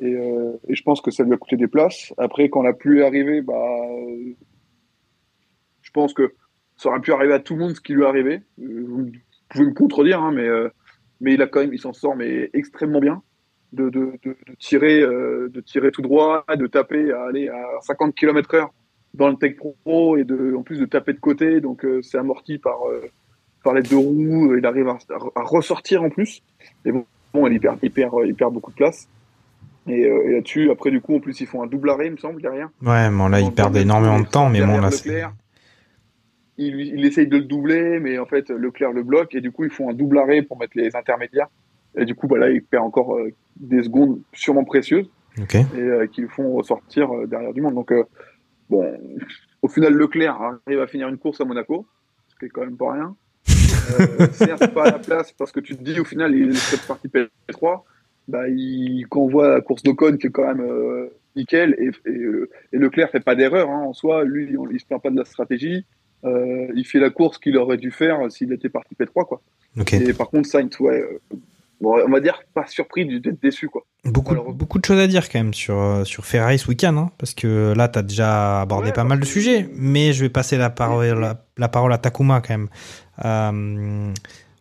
[SPEAKER 6] et, euh, et je pense que ça lui a coûté des places. Après quand la pluie est arrivée, bah euh, pense que ça aurait pu arriver à tout le monde ce qui lui est arrivé. Vous pouvez me contredire, hein, mais euh, mais il a quand même il s'en sort mais extrêmement bien de, de, de, de tirer euh, de tirer tout droit, de taper à aller à 50 km heure dans le Tech Pro et de, en plus de taper de côté, donc euh, c'est amorti par, par les deux roues, il arrive à, à ressortir en plus. Et bon, bon il, perd, il, perd, il perd beaucoup de place. Et, euh, et là-dessus, après, du coup, en plus, ils font un double arrêt, il me semble, derrière.
[SPEAKER 2] Ouais, bon, là, ils perdent énormément de temps, mais bon, là, c'est.
[SPEAKER 6] Il, il essaye de le doubler, mais en fait, Leclerc le bloque, et du coup, ils font un double arrêt pour mettre les intermédiaires. Et du coup, bah, là, il perd encore euh, des secondes sûrement précieuses
[SPEAKER 2] Ok.
[SPEAKER 6] et euh, qui le font ressortir euh, derrière du monde. Donc, euh, bon, au final, Leclerc arrive à finir une course à Monaco, ce qui est quand même pas rien. Certes, pas à la place, parce que tu te dis, au final, il est parti P3, bah, il, quand on voit la course d'Ocon qui est quand même nickel, et, et, et Leclerc fait pas d'erreur hein, en soi, lui, on, il se plaint pas de la stratégie, euh, il fait la course qu'il aurait dû faire s'il était parti P3, quoi. Et par contre, Sainz, ouais, euh, bon, on va dire pas surpris d'être déçu, quoi.
[SPEAKER 2] Beaucoup, beaucoup de choses à dire quand même sur, euh, sur Ferrari ce week-end, hein, parce que là, tu as déjà abordé pas mal de sujets, mais je vais passer la parole, la, la parole à Takuma quand même. Euh,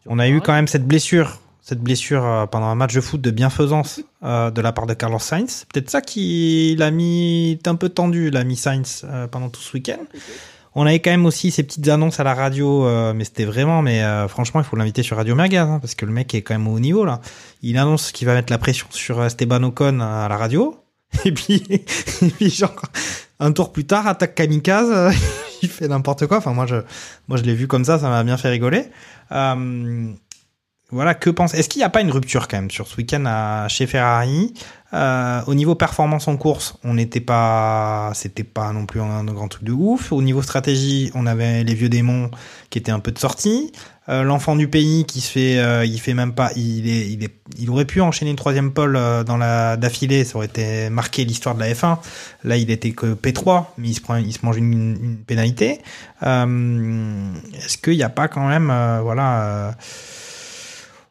[SPEAKER 2] on a eu quand même cette blessure, cette blessure pendant un match de foot de bienfaisance euh, de la part de Carlos Sainz. Peut-être ça qui l'a mis un peu tendu, l'a mis Sainz euh, pendant tout ce week-end. On avait quand même aussi ces petites annonces à la radio, euh, mais c'était vraiment, mais euh, franchement, il faut l'inviter sur Radio Merguez, hein, parce que le mec est quand même au haut niveau là. Il annonce qu'il va mettre la pression sur Esteban Ocon à la radio, <laughs> et puis, genre un tour plus tard, attaque kamikaze, euh, <laughs> il fait n'importe quoi. Enfin moi je, je l'ai vu comme ça, ça m'a bien fait rigoler. Euh, voilà, que pense Est-ce qu'il n'y a pas une rupture quand même sur ce week-end chez Ferrari? Euh, Au niveau performance en course, on n'était pas, c'était pas non plus un, grand truc de ouf. Au niveau stratégie, on avait les vieux démons qui étaient un peu de sortie. Euh, L'enfant du pays qui se fait, euh, il fait même pas, il est, il est, il aurait pu enchaîner une troisième pole euh, dans la d'affilée, ça aurait été marqué l'histoire de la F1. Là, il était que P3, mais il se prend, il se mange une, une pénalité. Euh, Est-ce qu'il n'y a pas quand même, euh, voilà.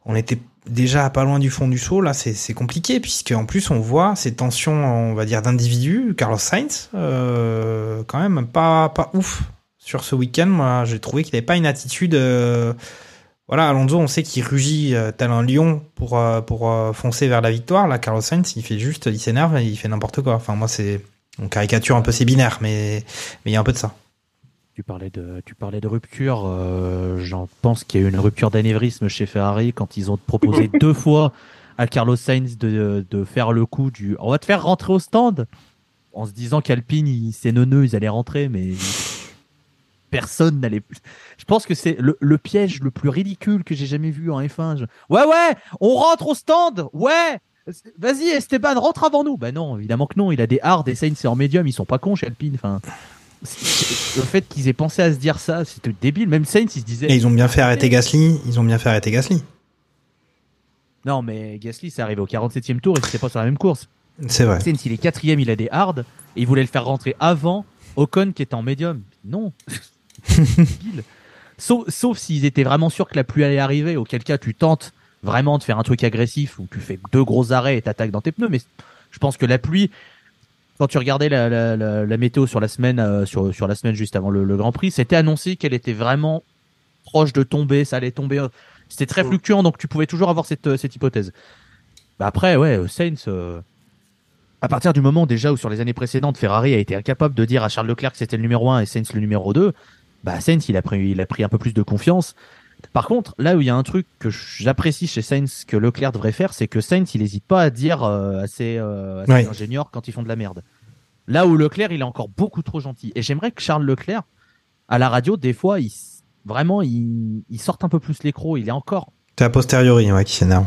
[SPEAKER 2] on était déjà pas loin du fond du saut. Là, c'est c'est compliqué puisque en plus on voit ces tensions, on va dire d'individus. Carlos Sainz, euh, quand même pas pas ouf sur ce week-end. Moi, j'ai trouvé qu'il n'avait pas une attitude. euh, voilà, Alonso, on sait qu'il rugit euh, tel un lion pour foncer vers la victoire. Là, Carlos Sainz, il fait juste, il s'énerve et il fait n'importe quoi. Enfin, moi, c'est on caricature un peu ses binaires, mais il y a un peu de ça.
[SPEAKER 3] Tu parlais de, tu parlais de rupture. euh, J'en pense qu'il y a eu une rupture d'anévrisme chez Ferrari quand ils ont proposé <laughs> deux fois à Carlos Sainz de, de faire le coup du. On va te faire rentrer au stand en se disant qu'Alpine, c'est neuneux, ils allaient rentrer, mais personne n'allait. Je pense que c'est le, le piège le plus ridicule que j'ai jamais vu en F1. Je- Ouais, ouais, on rentre au stand, ouais. Vas-y, Esteban, rentre avant nous. Bah non, évidemment que non. Il a des hard et Sainz c'est en médium. Ils sont pas cons chez Alpine. Enfin, le fait qu'ils aient pensé à se dire ça, c'était débile. Même Sainz, il se disait.
[SPEAKER 2] Et ils ont bien fait arrêter Gasly. Ils ont bien fait arrêter Gasly.
[SPEAKER 3] Non, mais Gasly, c'est arrivé au 47e tour et c'était pas sur la même course.
[SPEAKER 2] C'est vrai.
[SPEAKER 3] Sainz, il est quatrième, il a des hard et il voulait le faire rentrer avant Ocon qui était en médium. Non. <laughs> Débile. sauf sauf s'ils étaient vraiment sûrs que la pluie allait arriver, auquel cas tu tentes vraiment de faire un truc agressif où tu fais deux gros arrêts et t'attaques dans tes pneus. Mais je pense que la pluie, quand tu regardais la, la, la, la météo sur la semaine, euh, sur, sur la semaine juste avant le, le Grand Prix, c'était annoncé qu'elle était vraiment proche de tomber, ça allait tomber. euh, C'était très fluctuant, donc tu pouvais toujours avoir cette, euh, cette hypothèse. Bah après, ouais, Sainz, euh, à partir du moment déjà où sur les années précédentes, Ferrari a été incapable de dire à Charles Leclerc que c'était le numéro 1 et Sainz le numéro 2, bah Sainz, il a pris, il a pris un peu plus de confiance. Par contre, là où il y a un truc que j'apprécie chez Sainz que Leclerc devrait faire, c'est que Sainz, il n'hésite pas à dire euh, à ses, euh, à ses
[SPEAKER 2] Ouais.
[SPEAKER 3] ingénieurs quand ils font de la merde. Là où Leclerc, il est encore beaucoup trop gentil. Et j'aimerais que Charles Leclerc, à la radio, des fois, il, vraiment, il, il sorte un peu plus l'écro. Il est encore
[SPEAKER 2] C'est a posteriori, ouais, qui s'énerve.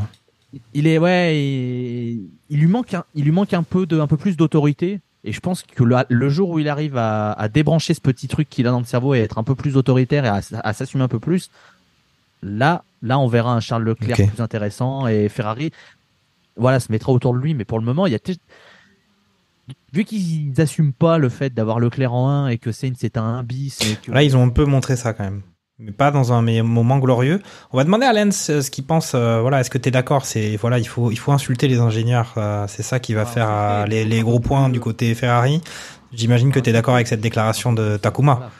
[SPEAKER 3] il est ouais, il, il lui manque un, il lui manque un peu de, un peu plus d'autorité. Et je pense que le, le jour où il arrive à, à débrancher ce petit truc qu'il a dans le cerveau et être un peu plus autoritaire et à s'assumer un peu plus, là, là, on verra un Charles Leclerc plus intéressant et Ferrari, voilà, se mettra autour de lui. Mais pour le moment, il y a, vu qu'ils n'assument pas le fait d'avoir Leclerc en 1 et que Sainz est un 1 bis. Et que...
[SPEAKER 2] Là, ils ont un peu montré ça quand même. Mais pas dans un moment glorieux. On va demander à Lens euh, ce qu'il pense. euh, voilà, est-ce que tu es d'accord? C'est voilà, il faut il faut insulter les ingénieurs. euh, c'est ça qui va faire euh, les, les gros points du côté Ferrari. J'imagine que tu es d'accord avec cette déclaration de Takuma.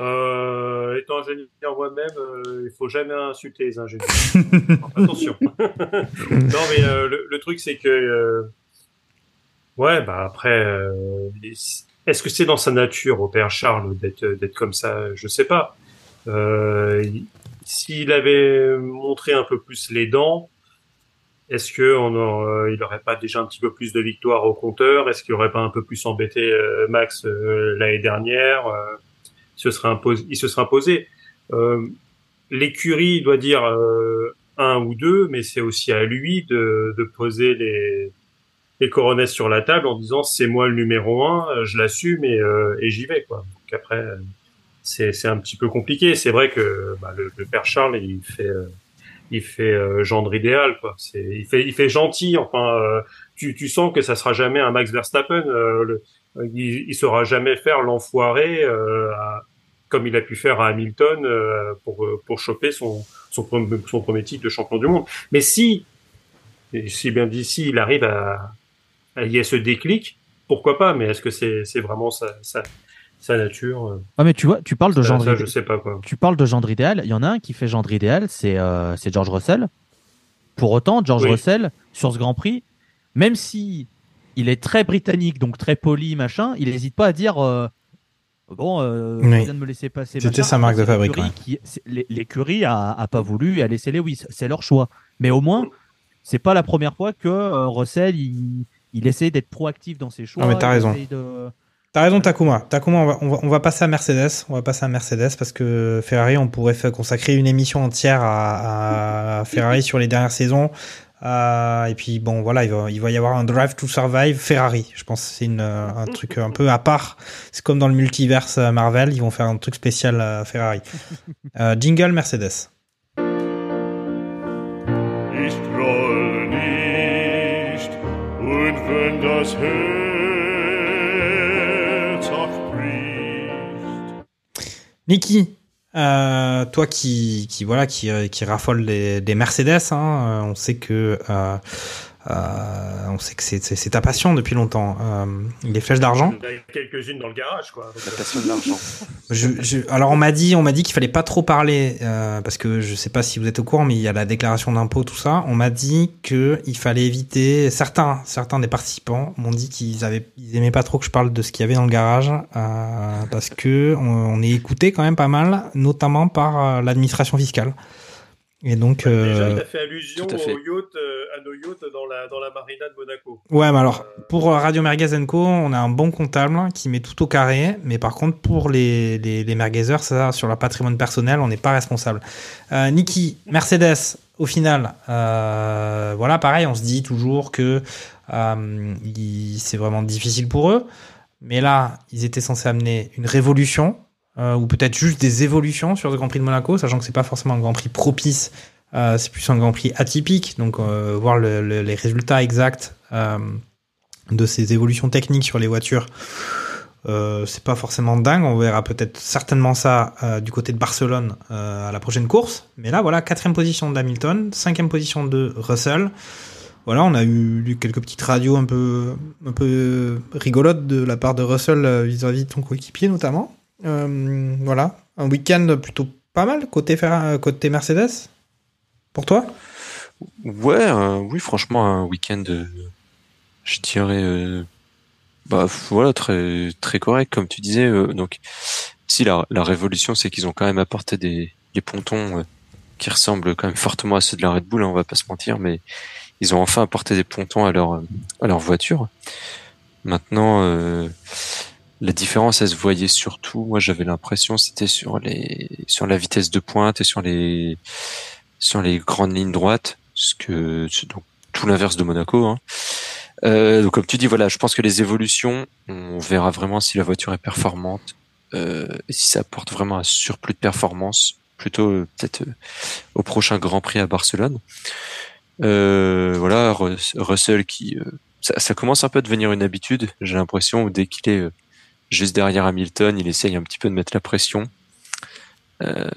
[SPEAKER 4] Euh, étant ingénieur moi-même, euh, il faut jamais insulter les ingénieurs. <laughs> Attention. <laughs> non, mais euh, le, le truc, c'est que. euh, ouais, bah après. Est-ce que c'est dans sa nature, au père Charles, d'être d'être comme ça? Je sais pas. Euh, il- S'il avait montré un peu plus les dents, est-ce que on aurait- il aurait pas déjà un petit peu plus de victoires au compteur? Est-ce qu'il aurait pas un peu plus embêté euh, Max euh, l'année dernière se serait imposé. Il se serait imposé. Euh, L'écurie doit dire euh, un ou deux, mais c'est aussi à lui de, de poser les, les coronets sur la table en disant c'est moi le numéro un, je l'assume et, euh, et j'y vais quoi. Donc après c'est un petit peu compliqué. C'est vrai que bah, le, le père Charles il fait euh, il fait euh, gendre idéal quoi. Il fait il fait gentil. Enfin euh, tu tu sens que ça sera jamais un Max Verstappen. euh, le, il, il saura jamais faire l'enfoiré euh, à- comme il a pu faire à Hamilton euh, pour pour choper son son, premier- son premier titre de champion du monde. Mais si si bien dit si il arrive à, à y a ce déclic, pourquoi pas Mais est-ce que c'est c'est vraiment sa sa, sa nature euh,
[SPEAKER 3] Ouais, mais tu vois, tu parles de
[SPEAKER 4] ça,
[SPEAKER 3] idé-
[SPEAKER 4] je sais pas quoi.
[SPEAKER 3] Tu parles de gendre idéal. Il y en a un qui fait gendre idéal, c'est euh, c'est George Russell. Pour autant, George
[SPEAKER 4] Oui.
[SPEAKER 3] Russell, sur ce Grand Prix, même si il est très britannique, donc très poli, machin, il n'hésite pas à dire euh, bon, euh,
[SPEAKER 2] Oui.
[SPEAKER 3] de me laisser passer.
[SPEAKER 2] C'était sa marque de fabrique,
[SPEAKER 3] l'écurie L'écurie a, a pas voulu et a laissé Lewis. C'est leur choix. Mais au moins, c'est pas la première fois que euh, Russell il, il essaie d'être proactif dans ses choix.
[SPEAKER 2] Non, mais t'as raison.
[SPEAKER 3] de-
[SPEAKER 2] T'as raison, Takuma. Takuma, on va, on va, on va passer à Mercedes. On va passer à Mercedes parce que Ferrari, on pourrait consacrer une émission entière à, à Ferrari sur les dernières saisons. Euh, et puis bon, voilà, il va, il va y avoir un Drive to Survive Ferrari. Je pense que c'est une, euh, un <laughs> truc un peu à part. C'est comme dans le multiverse euh, Marvel, ils vont faire un truc spécial à Ferrari. <laughs> Euh, jingle Mercedes.
[SPEAKER 7] Ich groll nicht, und wenn das Herz auch bricht.
[SPEAKER 2] Niki, euh, toi qui, qui voilà qui, euh, qui raffole des, des Mercedes, hein, euh, on sait que euh, euh, on sait que c'est ta passion depuis longtemps. Euh, les flèches d'argent.
[SPEAKER 4] Il y en a quelques-unes dans le garage quoi.
[SPEAKER 5] La passion de l'argent.
[SPEAKER 2] Je, je- alors on m'a dit, on m'a dit qu'il fallait pas trop parler euh, parce que je sais pas si vous êtes au courant, mais il y a la déclaration d'impôt, tout ça. On m'a dit que il fallait éviter. Certains, certains des participants m'ont dit qu'ils avaient, ils aimaient pas trop que je parle de ce qu'il y avait dans le garage euh, parce que on, on est écouté quand même pas mal, notamment par euh, l'administration fiscale. Et donc,
[SPEAKER 4] Déjà,
[SPEAKER 2] euh,
[SPEAKER 4] il a fait allusion
[SPEAKER 5] à fait.
[SPEAKER 4] au yacht, euh, à nos yachts dans la dans la marina de Monaco.
[SPEAKER 2] Ouais, mais alors, pour euh, Radio Merguez Co, on a un bon comptable qui met tout au carré, mais par contre, pour les, les, les merguezers, ça, sur leur patrimoine personnel, on n'est pas responsable. Euh, Niki, Mercedes, au final, euh, voilà, pareil, on se dit toujours que euh, c'est vraiment difficile pour eux, mais là, ils étaient censés amener une révolution, euh, ou peut-être juste des évolutions sur le Grand Prix de Monaco, sachant que c'est pas forcément un Grand Prix propice, euh, c'est plus un Grand Prix atypique, donc euh, voir le- le- les résultats exacts euh, de ces évolutions techniques sur les voitures, c'est pas forcément dingue. On verra peut-être certainement ça du côté de Barcelone à la prochaine course. Mais là, voilà, quatrième position d'Hamilton, cinquième position de Russell. Voilà, on a eu quelques petites radios un peu, rigolotes de la part de Russell vis-à-vis de son coéquipier notamment. Euh, voilà, un week-end plutôt pas mal côté, Ferra- côté Mercedes? Pour toi?
[SPEAKER 5] Ouais, euh, oui, franchement, un week-end, euh, je dirais, euh, bah voilà, très très correct, comme tu disais. euh, donc, si la, la révolution, c'est qu'ils ont quand même apporté des, des pontons euh, qui ressemblent quand même fortement à ceux de la Red Bull, hein, on va pas se mentir, mais ils ont enfin apporté des pontons à leur à leur voiture. Maintenant, euh, la différence, elle se voyait surtout. Moi, j'avais l'impression, c'était sur les sur la vitesse de pointe et sur les sur les grandes lignes droites, ce que donc tout l'inverse de Monaco. Hein. Euh, donc comme tu dis, voilà, je pense que les évolutions, on verra vraiment si la voiture est performante euh, et si ça apporte vraiment un surplus de performance, plutôt euh, peut-être euh, au prochain Grand Prix à Barcelone. Euh, voilà, Rus- Russell qui ça, ça commence un peu à devenir une habitude. J'ai l'impression dès qu'il est juste derrière Hamilton, il essaye un petit peu de mettre la pression. Euh,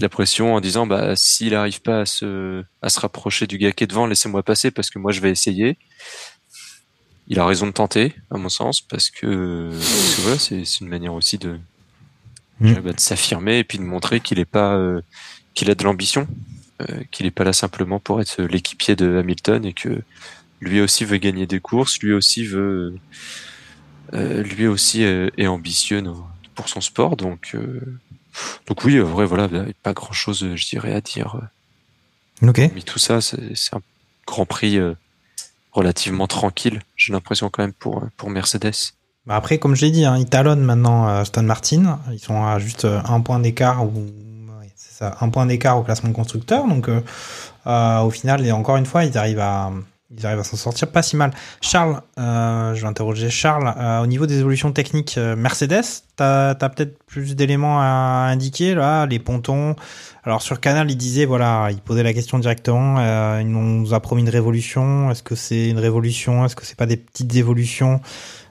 [SPEAKER 5] la pression en disant bah s'il arrive pas à se à se rapprocher du gars qui est devant, laissez-moi passer parce que moi je vais essayer. Il a raison de tenter, à mon sens, parce que, parce que voilà, c'est c'est une manière aussi de
[SPEAKER 2] Mm.
[SPEAKER 5] bah, de s'affirmer et puis de montrer qu'il est pas euh, qu'il a de l'ambition, euh, qu'il est pas là simplement pour être l'équipier de Hamilton et que lui aussi veut gagner des courses, lui aussi veut euh, lui aussi euh, est ambitieux pour son sport donc euh, donc oui, en vrai, voilà, il n'y a pas grand chose, je dirais, à dire.
[SPEAKER 2] Ok.
[SPEAKER 5] Mais tout ça, c'est un Grand Prix euh, relativement tranquille, j'ai l'impression quand même pour, euh, pour Mercedes.
[SPEAKER 2] Bah après, comme je l'ai dit, hein, ils talonnent maintenant euh, Aston Martin. Ils sont à juste euh, un point d'écart ou un point d'écart au classement constructeur. Donc, euh, euh, au final, et encore une fois, ils arrivent à, ils arrivent à s'en sortir pas si mal. Charles, euh, je vais interroger Charles. euh, au niveau des évolutions techniques euh, Mercedes, t'as as, peut-être plus d'éléments à indiquer là, les pontons. Alors sur Canal, il disait voilà, il posait la question directement. Euh, il nous a promis une révolution. Est-ce que c'est une révolution? Est-ce que c'est pas des petites évolutions?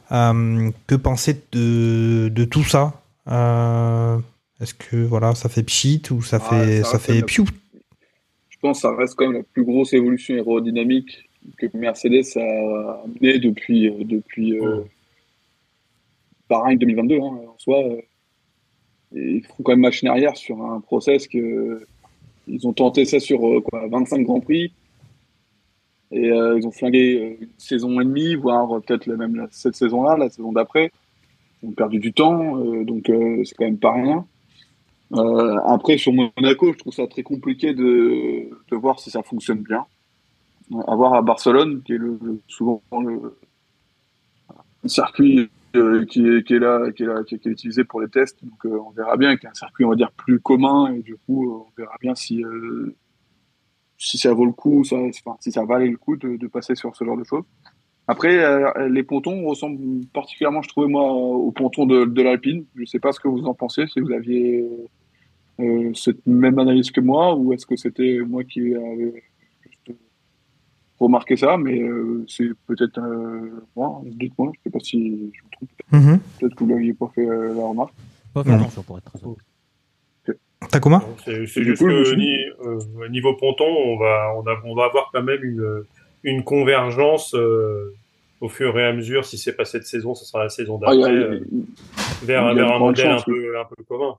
[SPEAKER 2] Que penser de, de tout ça? Est-ce que voilà, ça fait pchit ou ça
[SPEAKER 6] Ah,
[SPEAKER 2] fait
[SPEAKER 6] ça
[SPEAKER 2] ça fait piou?
[SPEAKER 6] Je pense que ça reste quand même la plus grosse évolution aérodynamique que Mercedes a amenée depuis, euh, depuis euh, Bahreïn 2022. Hein, en soi, euh, et ils font quand même machine arrière sur un process que ils ont tenté ça sur euh, quoi, 25 grands prix. Et euh, ils ont flingué euh, une saison et demie, voire euh, peut-être même cette saison-là, la saison d'après. Ils ont perdu du temps, euh, donc euh, c'est quand même pas rien. Euh, après, sur Monaco, je trouve ça très compliqué de, de voir si ça fonctionne bien. À voir à Barcelone, qui est le, souvent le un circuit euh, qui, est, qui est là, qui est qui est, qui est utilisé pour les tests. Donc, euh, on verra bien, qu'un circuit, on va dire, plus commun, et du coup, euh, on verra bien si si ça vaut le coup, si ça valait le coup de, passer sur ce genre de choses. Après, les pontons ressemblent particulièrement, je trouvais moi, aux pontons de, de l'Alpine. Je sais pas ce que vous en pensez, si vous aviez cette même analyse que moi, ou est-ce que c'était moi qui avais remarqué ça, mais euh, c'est peut-être euh, moi, dites-moi, je sais pas si je me trompe.
[SPEAKER 2] Mhm.
[SPEAKER 6] Peut-être que vous l'aviez pas fait euh, la remarque.
[SPEAKER 3] Pas
[SPEAKER 2] fait
[SPEAKER 3] attention pour être très honnête.
[SPEAKER 2] Takuma
[SPEAKER 4] C'est juste
[SPEAKER 6] coup,
[SPEAKER 4] que ni- euh, niveau ponton, on va, on, a- on va avoir quand même une, une convergence euh, au fur et à mesure. Si c'est pas cette saison, ce sera la saison
[SPEAKER 6] Ah,
[SPEAKER 4] d'après, euh, vers, vers un modèle un peu, un peu commun.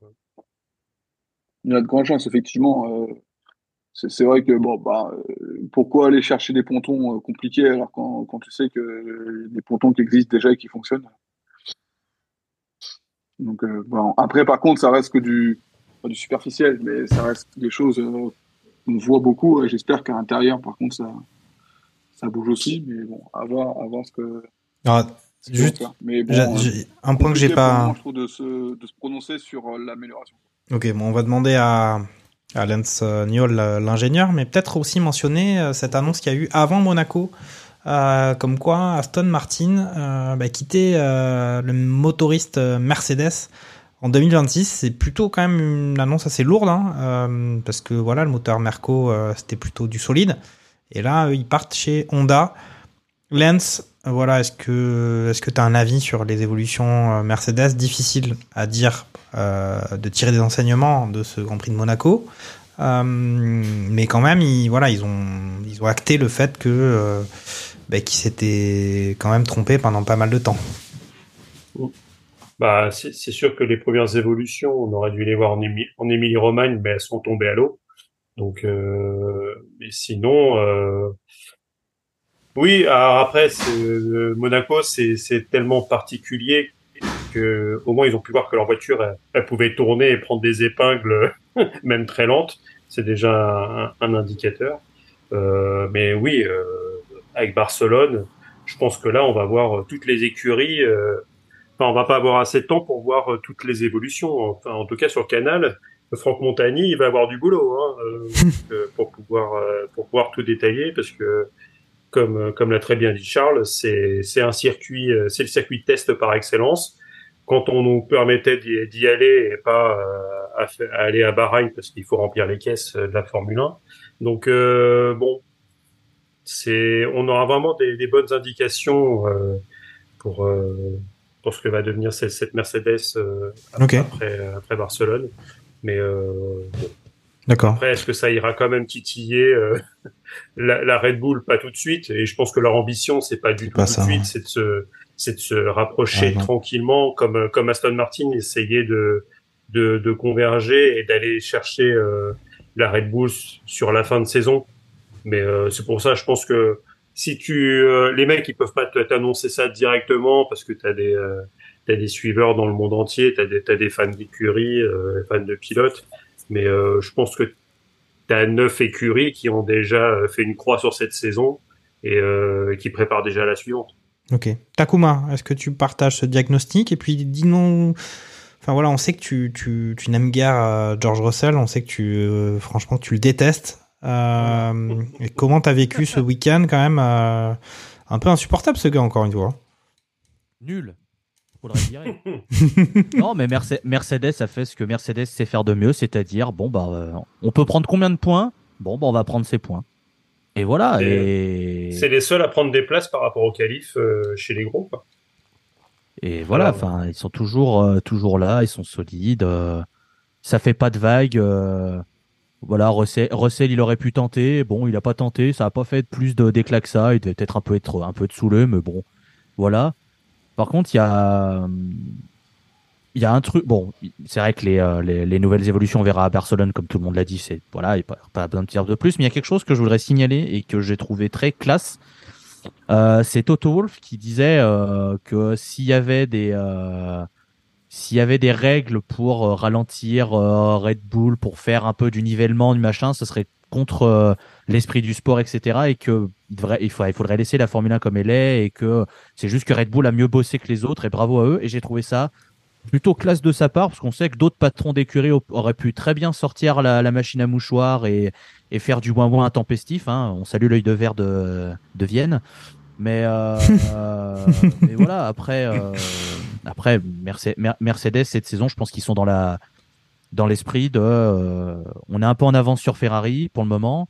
[SPEAKER 6] Il y a de grandes chances, effectivement. euh, c'est vrai que, bon, bah, euh, pourquoi aller chercher des pontons euh, compliqués alors quand, quand tu sais que euh, des pontons qui existent déjà et qui fonctionnent? Donc, euh, bon. Après, par contre, ça reste que du, superficiel, mais ça reste des choses euh, qu'on voit beaucoup. et J'espère qu'à l'intérieur, par contre, ça, ça bouge aussi. Mais bon, à voir, à voir ce que. Ce
[SPEAKER 2] juste.
[SPEAKER 6] Mais bon, euh,
[SPEAKER 2] j'ai- un point que j'ai pas.
[SPEAKER 6] moment, je trouve, de se, de se prononcer sur l'amélioration.
[SPEAKER 2] Ok, bon, on va demander à, Lance euh, Niol, euh, l'ingénieur, mais peut-être aussi mentionner euh, cette annonce qu'il y a eu avant Monaco, comme quoi Aston Martin euh, bah, quittait le motoriste Mercedes en 2026. C'est plutôt quand même une annonce assez lourde, hein, parce que voilà, le moteur Merco, c'était plutôt du solide. Et là, ils partent chez Honda. Lance, voilà, est-ce que est-ce que tu as un avis sur les évolutions Mercedes? Difficile à dire de tirer des enseignements de ce Grand Prix de Monaco. Euh, mais quand même, ils, voilà, ils ont, ils ont acté le fait que euh, bah, qu'ils s'étaient quand même trompés pendant pas mal de temps.
[SPEAKER 4] Bah, c'est sûr que les premières évolutions, on aurait dû les voir en, Émi- en Émilie-Romagne, mais elles sont tombées à l'eau. Donc, euh, mais sinon, euh, oui. Alors après, euh, Monaco, c'est tellement particulier que au moins ils ont pu voir que leur voiture, elle, elle pouvait tourner et prendre des épingles, <laughs> même très lentes. C'est déjà un, un indicateur. Euh, mais oui, euh, avec Barcelone, je pense que là, on va voir toutes les écuries. euh, Enfin, on va pas avoir assez de temps pour voir euh, toutes les évolutions. Enfin, en tout cas, sur Canal, Franck Montagny, il va avoir du boulot hein, euh, <laughs> euh, pour pouvoir euh, pour pouvoir tout détailler, parce que comme euh, comme l'a très bien dit Charles, c'est un circuit, euh, c'est le circuit de test par excellence. Quand on nous permettait d'y aller et pas euh, à, aller à Bahreïn parce qu'il faut remplir les caisses de la Formule 1. Donc euh, bon, c'est, on aura vraiment des, des bonnes indications euh, pour euh, pour ce que va devenir cette, cette Mercedes après après Barcelone. Mais bon.
[SPEAKER 2] D'accord.
[SPEAKER 4] Après, est-ce que ça ira quand même titiller euh, <laughs> la, la Red Bull? Pas tout de suite. Et je pense que leur ambition, c'est pas du tout
[SPEAKER 2] pas
[SPEAKER 4] tout
[SPEAKER 2] ça,
[SPEAKER 4] de suite,
[SPEAKER 2] hein.
[SPEAKER 4] c'est de se c'est de se rapprocher tranquillement, comme comme Aston Martin essayait de de, de converger et d'aller chercher euh, la Red Bull sur la fin de saison. Mais euh, c'est pour ça, je pense que si tu euh, les mecs ils peuvent pas t'annoncer ça directement parce que t'as des euh, t'as des suiveurs dans le monde entier, t'as des t'as des fans d'écurie, euh, fans de pilotes. Mais euh, je pense que t'as neuf écuries qui ont déjà euh, fait une croix sur cette saison et euh, qui préparent déjà la suivante.
[SPEAKER 2] Ok. Takuma, est-ce que tu partages ce diagnostic? Et puis dis-nous. Enfin voilà, on sait que tu, tu, tu n'aimes guère George Russell, on sait que tu, euh, franchement, tu le détestes. Euh, et comment t'as vécu ce week-end quand même euh, Un peu insupportable ce gars, encore une fois.
[SPEAKER 3] Nul. Faudrait le virer. non, mais Merce- Mercedes a fait ce que Mercedes sait faire de mieux, c'est-à-dire, bon, bah, euh, on peut prendre combien de points? Bon, bah, on va prendre ces points. Et voilà. Et,
[SPEAKER 4] C'est les seuls à prendre des places par rapport au qualif euh, chez les gros. Quoi.
[SPEAKER 3] et voilà, enfin, ils sont toujours, euh, toujours là, ils sont solides. euh, ça fait pas de vagues. euh, voilà, Russell, Russell, il aurait pu tenter. Bon, il a pas tenté. Ça a pas fait plus de d'éclat que ça. Il devait peut-être un peu être un peu de saoulé, mais bon, voilà. Par contre, il y a, un truc. Bon, c'est vrai que les, euh, les, les nouvelles évolutions, on verra à Barcelone, comme tout le monde l'a dit. C'est voilà, il n'y a pas, besoin de dire de plus. Mais il y a quelque chose que je voudrais signaler et que j'ai trouvé très classe. Euh, c'est Toto Wolff qui disait euh, que s'il y avait des s'il y avait des règles pour euh, ralentir euh, Red Bull, pour faire un peu du nivellement, du machin, ce serait contre euh, l'esprit du sport, etc. Et que il, devrait, il, faudrait, il faudrait laisser la Formule 1 comme elle est et que c'est juste que Red Bull a mieux bossé que les autres et bravo à eux. Et j'ai trouvé ça plutôt classe de sa part parce qu'on sait que d'autres patrons d'écurie au- auraient pu très bien sortir la, la machine à mouchoir et, et faire du moins moins intempestif. Hein. On salue l'œil de verre de, de Vienne. Mais, euh, <laughs> euh, mais voilà, après, euh, après Merce- Mer- Mercedes cette saison, je pense qu'ils sont dans la dans l'esprit de euh, on est un peu en avance sur Ferrari pour le moment.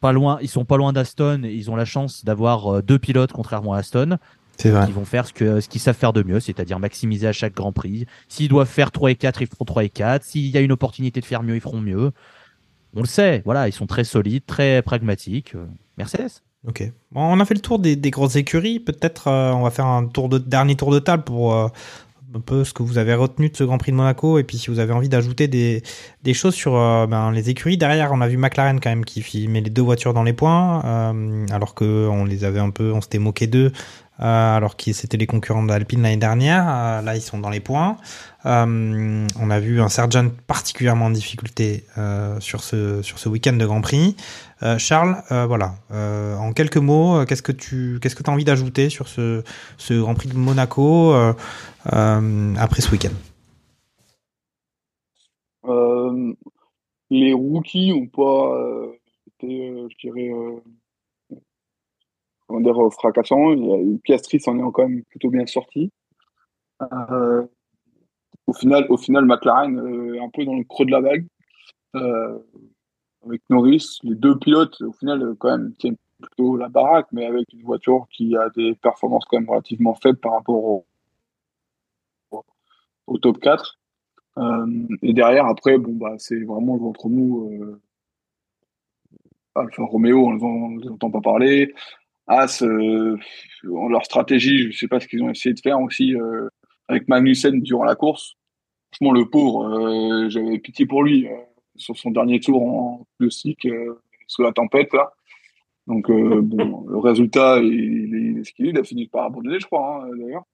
[SPEAKER 3] Pas loin, ils sont pas loin d'Aston, ils ont la chance d'avoir euh, deux pilotes contrairement à Aston.
[SPEAKER 2] C'est vrai.
[SPEAKER 3] Ils vont faire ce que ce qu'ils savent faire de mieux, c'est-à-dire maximiser à chaque Grand Prix. S'ils doivent faire 3 et 4, ils feront 3 et 4. S'il y a une opportunité de faire mieux, ils feront mieux. On le sait, voilà, ils sont très solides, très pragmatiques. Euh, Mercedes.
[SPEAKER 2] Ok. Bon, on a fait le tour des, grosses écuries. Peut-être euh, on va faire un tour de dernier tour de table pour euh, un peu ce que vous avez retenu de ce Grand Prix de Monaco et puis si vous avez envie d'ajouter des, choses sur euh, ben, les écuries. Derrière, on a vu McLaren quand même qui met les deux voitures dans les points, alors que on les avait un peu, on s'était moqué d'eux. Euh, alors que c'était les concurrents d'Alpine l'année dernière, Euh, là ils sont dans les points. Euh, on a vu un Sargent particulièrement en difficulté sur ce sur ce week-end de Grand Prix. Charles, voilà, en quelques mots, qu'est-ce que tu qu'est-ce que as envie d'ajouter sur ce, ce Grand Prix de Monaco après ce week-end?
[SPEAKER 6] Les rookies ont pas été, je dirais, comment dire, fracassants. Il y Piastri s'en est quand même plutôt bien sorti. Euh, au final, au final, McLaren euh, un peu dans le creux de la vague. Euh, avec Norris, les deux pilotes, au final, quand même, tiennent plutôt la baraque, mais avec une voiture qui a des performances quand même relativement faibles par rapport au, top 4. Euh, et derrière, après, bon, bah, c'est vraiment le ventre mou. Alfa Romeo, on ne les entend pas parler. As, euh, leur stratégie, je ne sais pas ce qu'ils ont essayé de faire aussi euh, avec Magnussen durant la course. Franchement, le pauvre, euh, j'avais pitié pour lui euh, sur son dernier tour en plastique sous la tempête. Là. Donc, <laughs> bon, le résultat, il, est ce qu'il est. Il a fini par abandonner, je crois, hein, d'ailleurs.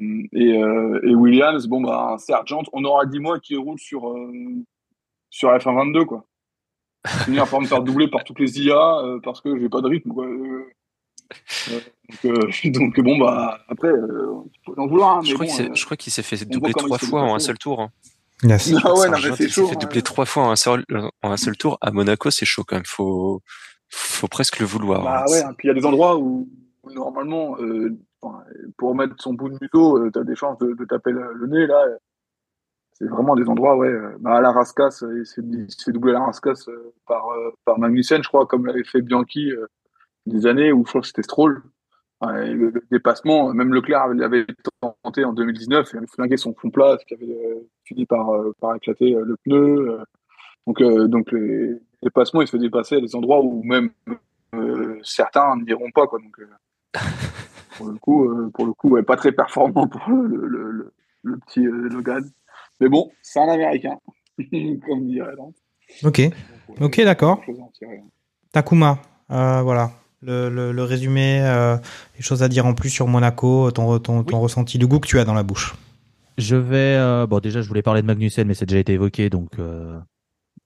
[SPEAKER 6] Euh, et, euh, et Williams, bon, bah, Sergent, on aura 10 mois qui roule sur, euh, sur F1 22, quoi. Finir par me faire doubler par toutes les IA euh, parce que j'ai pas de rythme, quoi. Euh, euh, donc, euh, <laughs> donc, bon, bah, après, euh, faut en vouloir. hein,
[SPEAKER 5] Je crois
[SPEAKER 6] bon,
[SPEAKER 5] qu'il s'est-
[SPEAKER 6] euh,
[SPEAKER 5] je crois qu'il s'est fait doubler trois fois en un seul tour. hein.
[SPEAKER 2] Yes.
[SPEAKER 6] Ah ouais, non, mais
[SPEAKER 5] Sargent,
[SPEAKER 6] c'est
[SPEAKER 5] il
[SPEAKER 6] chaud,
[SPEAKER 5] s'est fait doubler trois fois en un seul, en un seul tour. À Monaco, c'est chaud quand même. Faut, faut presque le vouloir.
[SPEAKER 6] Bah
[SPEAKER 5] hein.
[SPEAKER 6] ouais, hein, puis il y a des endroits où, normalement, euh, pour mettre son bout de museau, euh, t'as des chances de, de taper le, le nez, là. C'est vraiment des endroits, ouais. euh, Bah, à la Rascasse, euh, il s'est doublé à la Rascasse euh, par, par Magnussen, je crois, comme l'avait fait Bianchi des années, où je crois que c'était Stroll. Le, dépassement, même Leclerc avait, avait tenté en 2019, il avait flingué son fond plat, ce qui avait fini par, par éclater le pneu. donc, donc les dépassements, il se fait dépasser à des endroits où même certains n'iront pas. Quoi, donc, pour le coup, pour le coup ouais, pas très performant pour le, le, le, petit Logan. Mais bon, c'est un Américain, <laughs> comme dirait Dante.
[SPEAKER 2] Ok, ok, d'accord.
[SPEAKER 6] Tirer.
[SPEAKER 2] Takuma, euh, voilà. Le, le, le résumé, euh, les choses à dire en plus sur Monaco, ton, ton, ton ressenti, le goût que tu as dans la bouche.
[SPEAKER 3] Je vais. euh, bon, déjà, je voulais parler de Magnussen, mais c'est déjà été évoqué, donc. euh,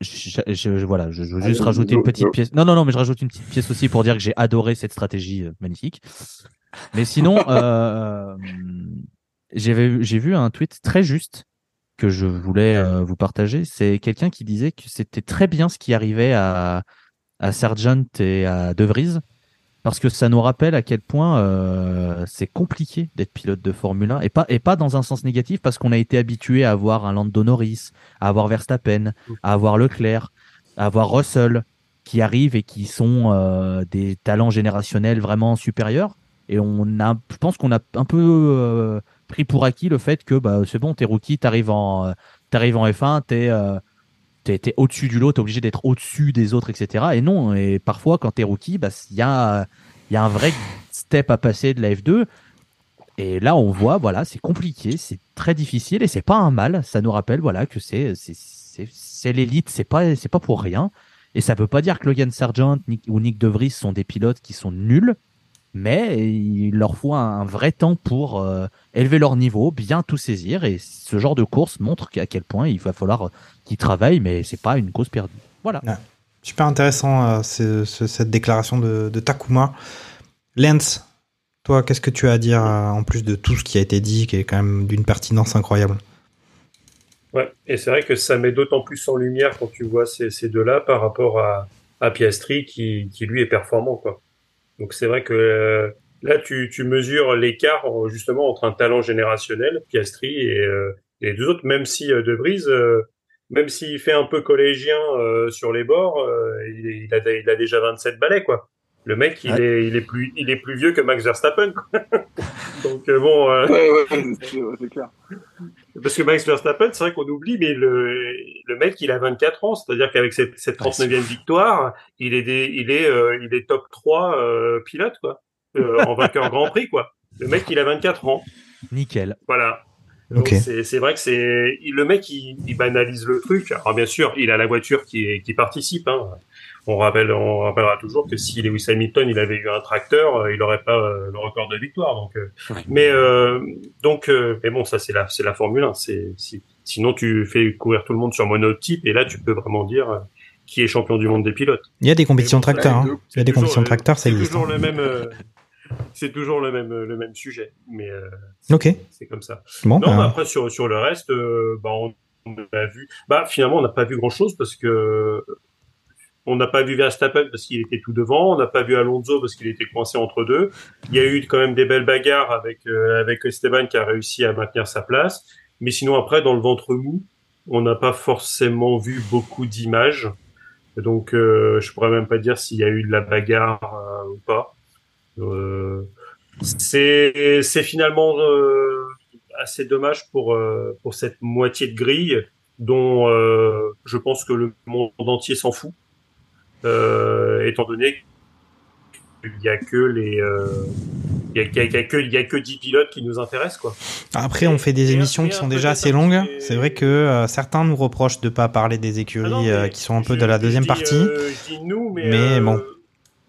[SPEAKER 3] je, je- je- voilà, je, je veux juste
[SPEAKER 6] Allez,
[SPEAKER 3] rajouter une petite pièce. Non, non, non, mais je rajoute une petite pièce aussi pour dire que j'ai adoré cette stratégie euh, magnifique. Mais sinon, <laughs> euh, j'avais, j'ai vu un tweet très juste que je voulais euh, vous partager. C'est quelqu'un qui disait que c'était très bien ce qui arrivait à, à Sargent et à De Vries parce que ça nous rappelle à quel point euh, c'est compliqué d'être pilote de Formule 1 et pas et pas dans un sens négatif parce qu'on a été habitué à avoir un Lando Norris, à avoir Verstappen, à avoir Leclerc, à avoir Russell qui arrivent et qui sont euh, des talents générationnels vraiment supérieurs. Et on a je pense qu'on a un peu pris pour acquis le fait que bah c'est bon t'es rookie t'arrives en euh, t'arrives en F1 t'es euh, t'es t'es au-dessus du lot, t'es obligé d'être au-dessus des autres, etc. Et non, et parfois quand t'es rookie, bah il y a y a un vrai step à passer de la F2. Et là, on voit, voilà, c'est compliqué, c'est très difficile et c'est pas un mal. Ça nous rappelle, voilà, que c'est c'est c'est c'est l'élite, c'est pas c'est pas pour rien. Et ça veut pas dire que Logan Sargent ou Nick De Vries sont des pilotes qui sont nuls, mais il leur faut un vrai temps pour euh, élever leur niveau, bien tout saisir. Et ce genre de course montre à quel point il va falloir qu'ils travaillent, mais c'est pas une cause perdue. Voilà.
[SPEAKER 2] Ouais. Super intéressant euh, ce- ce- cette déclaration de, de Takuma. Lens, toi, qu'est-ce que tu as à dire euh, en plus de tout ce qui a été dit, qui est quand même d'une pertinence incroyable?
[SPEAKER 4] Ouais, et c'est vrai que ça met d'autant plus en lumière quand tu vois ces, ces deux-là par rapport à, à Piastri qui, qui lui est performant, quoi. Donc c'est vrai que euh, là tu, tu mesures l'écart euh, justement entre un talent générationnel, Piastri et, euh, et les deux autres, même si euh, De Vries, euh, même s'il fait un peu collégien euh, sur les bords, euh, il, est- il, a, il a déjà 27 balais, quoi. Le mec, il,
[SPEAKER 6] Ouais.
[SPEAKER 4] est, il, est plus, il est plus vieux que Max Verstappen. quoi. <laughs> Donc euh, bon, euh,
[SPEAKER 6] Ouais, ouais, c'est clair.
[SPEAKER 4] Parce que Max Verstappen, c'est vrai qu'on oublie, mais le, le mec, il a 24 ans, c'est-à-dire qu'avec cette, cette 39e victoire, il est des, il est, euh, il est top 3 euh, pilote, quoi, euh, en vainqueur Grand Prix, quoi. Le mec, il a 24 ans.
[SPEAKER 3] Nickel.
[SPEAKER 4] Voilà. Donc
[SPEAKER 2] Ok.
[SPEAKER 4] c'est c'est vrai que c'est le mec il, il banalise le truc. Alors bien sûr, il a la voiture qui qui participe. Hein. On rappelle on rappellera toujours que si Lewis Hamilton il avait eu un tracteur, euh, il aurait pas euh, le record de victoire. Donc euh, mais donc mais bon ça c'est la c'est la Formule 1. C'est si, sinon tu fais courir tout le monde sur monotype et là tu peux vraiment dire qui est champion du monde des pilotes.
[SPEAKER 2] Il y a des compétitions de tracteurs.
[SPEAKER 4] c'est-
[SPEAKER 2] hein. Il y a des
[SPEAKER 4] toujours,
[SPEAKER 2] compétitions de tracteurs, ça existe.
[SPEAKER 4] toujours
[SPEAKER 2] hein.
[SPEAKER 4] le même. c'est toujours le même le même sujet. Mais euh,
[SPEAKER 2] Ok.
[SPEAKER 4] c'est comme ça.
[SPEAKER 2] Bon,
[SPEAKER 4] non,
[SPEAKER 2] bah,
[SPEAKER 4] après sur sur le reste, euh, bah, on, on a vu. Bah finalement, on n'a pas vu grand chose parce que on n'a pas vu Verstappen parce qu'il était tout devant. On n'a pas vu Alonso parce qu'il était coincé entre deux. Il y a eu quand même des belles bagarres avec euh, avec Esteban qui a réussi à maintenir sa place. Mais sinon après, dans le ventre mou, on n'a pas forcément vu beaucoup d'images. Donc euh, je pourrais même pas dire s'il y a eu de la bagarre euh, ou pas. Euh, c'est c'est finalement euh, assez dommage pour euh, pour cette moitié de grille dont je pense que le monde entier s'en fout, étant donné qu'il y a que les euh, il y a, a- que il y a que 10 pilotes qui nous intéressent quoi.
[SPEAKER 2] Après, on fait des
[SPEAKER 4] Et
[SPEAKER 2] émissions qui sont déjà assez longues. C'est vrai que euh, certains nous reprochent de pas parler des écuries
[SPEAKER 4] Ah non,
[SPEAKER 2] euh, qui sont un peu
[SPEAKER 4] je-
[SPEAKER 2] de la
[SPEAKER 4] je
[SPEAKER 2] deuxième
[SPEAKER 4] dis,
[SPEAKER 2] partie.
[SPEAKER 4] euh, je dis nous, mais,
[SPEAKER 2] Mais
[SPEAKER 4] euh,
[SPEAKER 2] bon.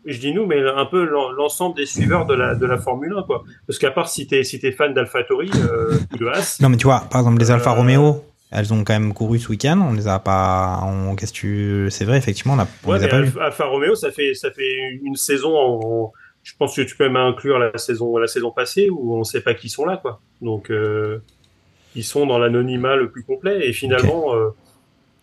[SPEAKER 4] Je dis nous, mais un peu l'en- l'ensemble des suiveurs de la de la Formule 1 quoi. Parce qu'à part si t'es si t'es fan d'AlphaTauri euh, ou de Haas,
[SPEAKER 2] Non, mais tu vois, par exemple, les Alfa
[SPEAKER 4] Euh,
[SPEAKER 2] Romeo, elles ont quand même couru ce week-end. On les a pas. On... Qu'est-ce que tu. C'est vrai, effectivement, on, a... on
[SPEAKER 4] Ouais,
[SPEAKER 2] les a pas.
[SPEAKER 4] Alfa, Alfa Romeo, ça fait ça fait une saison. En, je pense que tu peux même inclure la saison la saison passée où on sait pas qui sont là, quoi. Donc euh, ils sont dans l'anonymat le plus complet et finalement euh,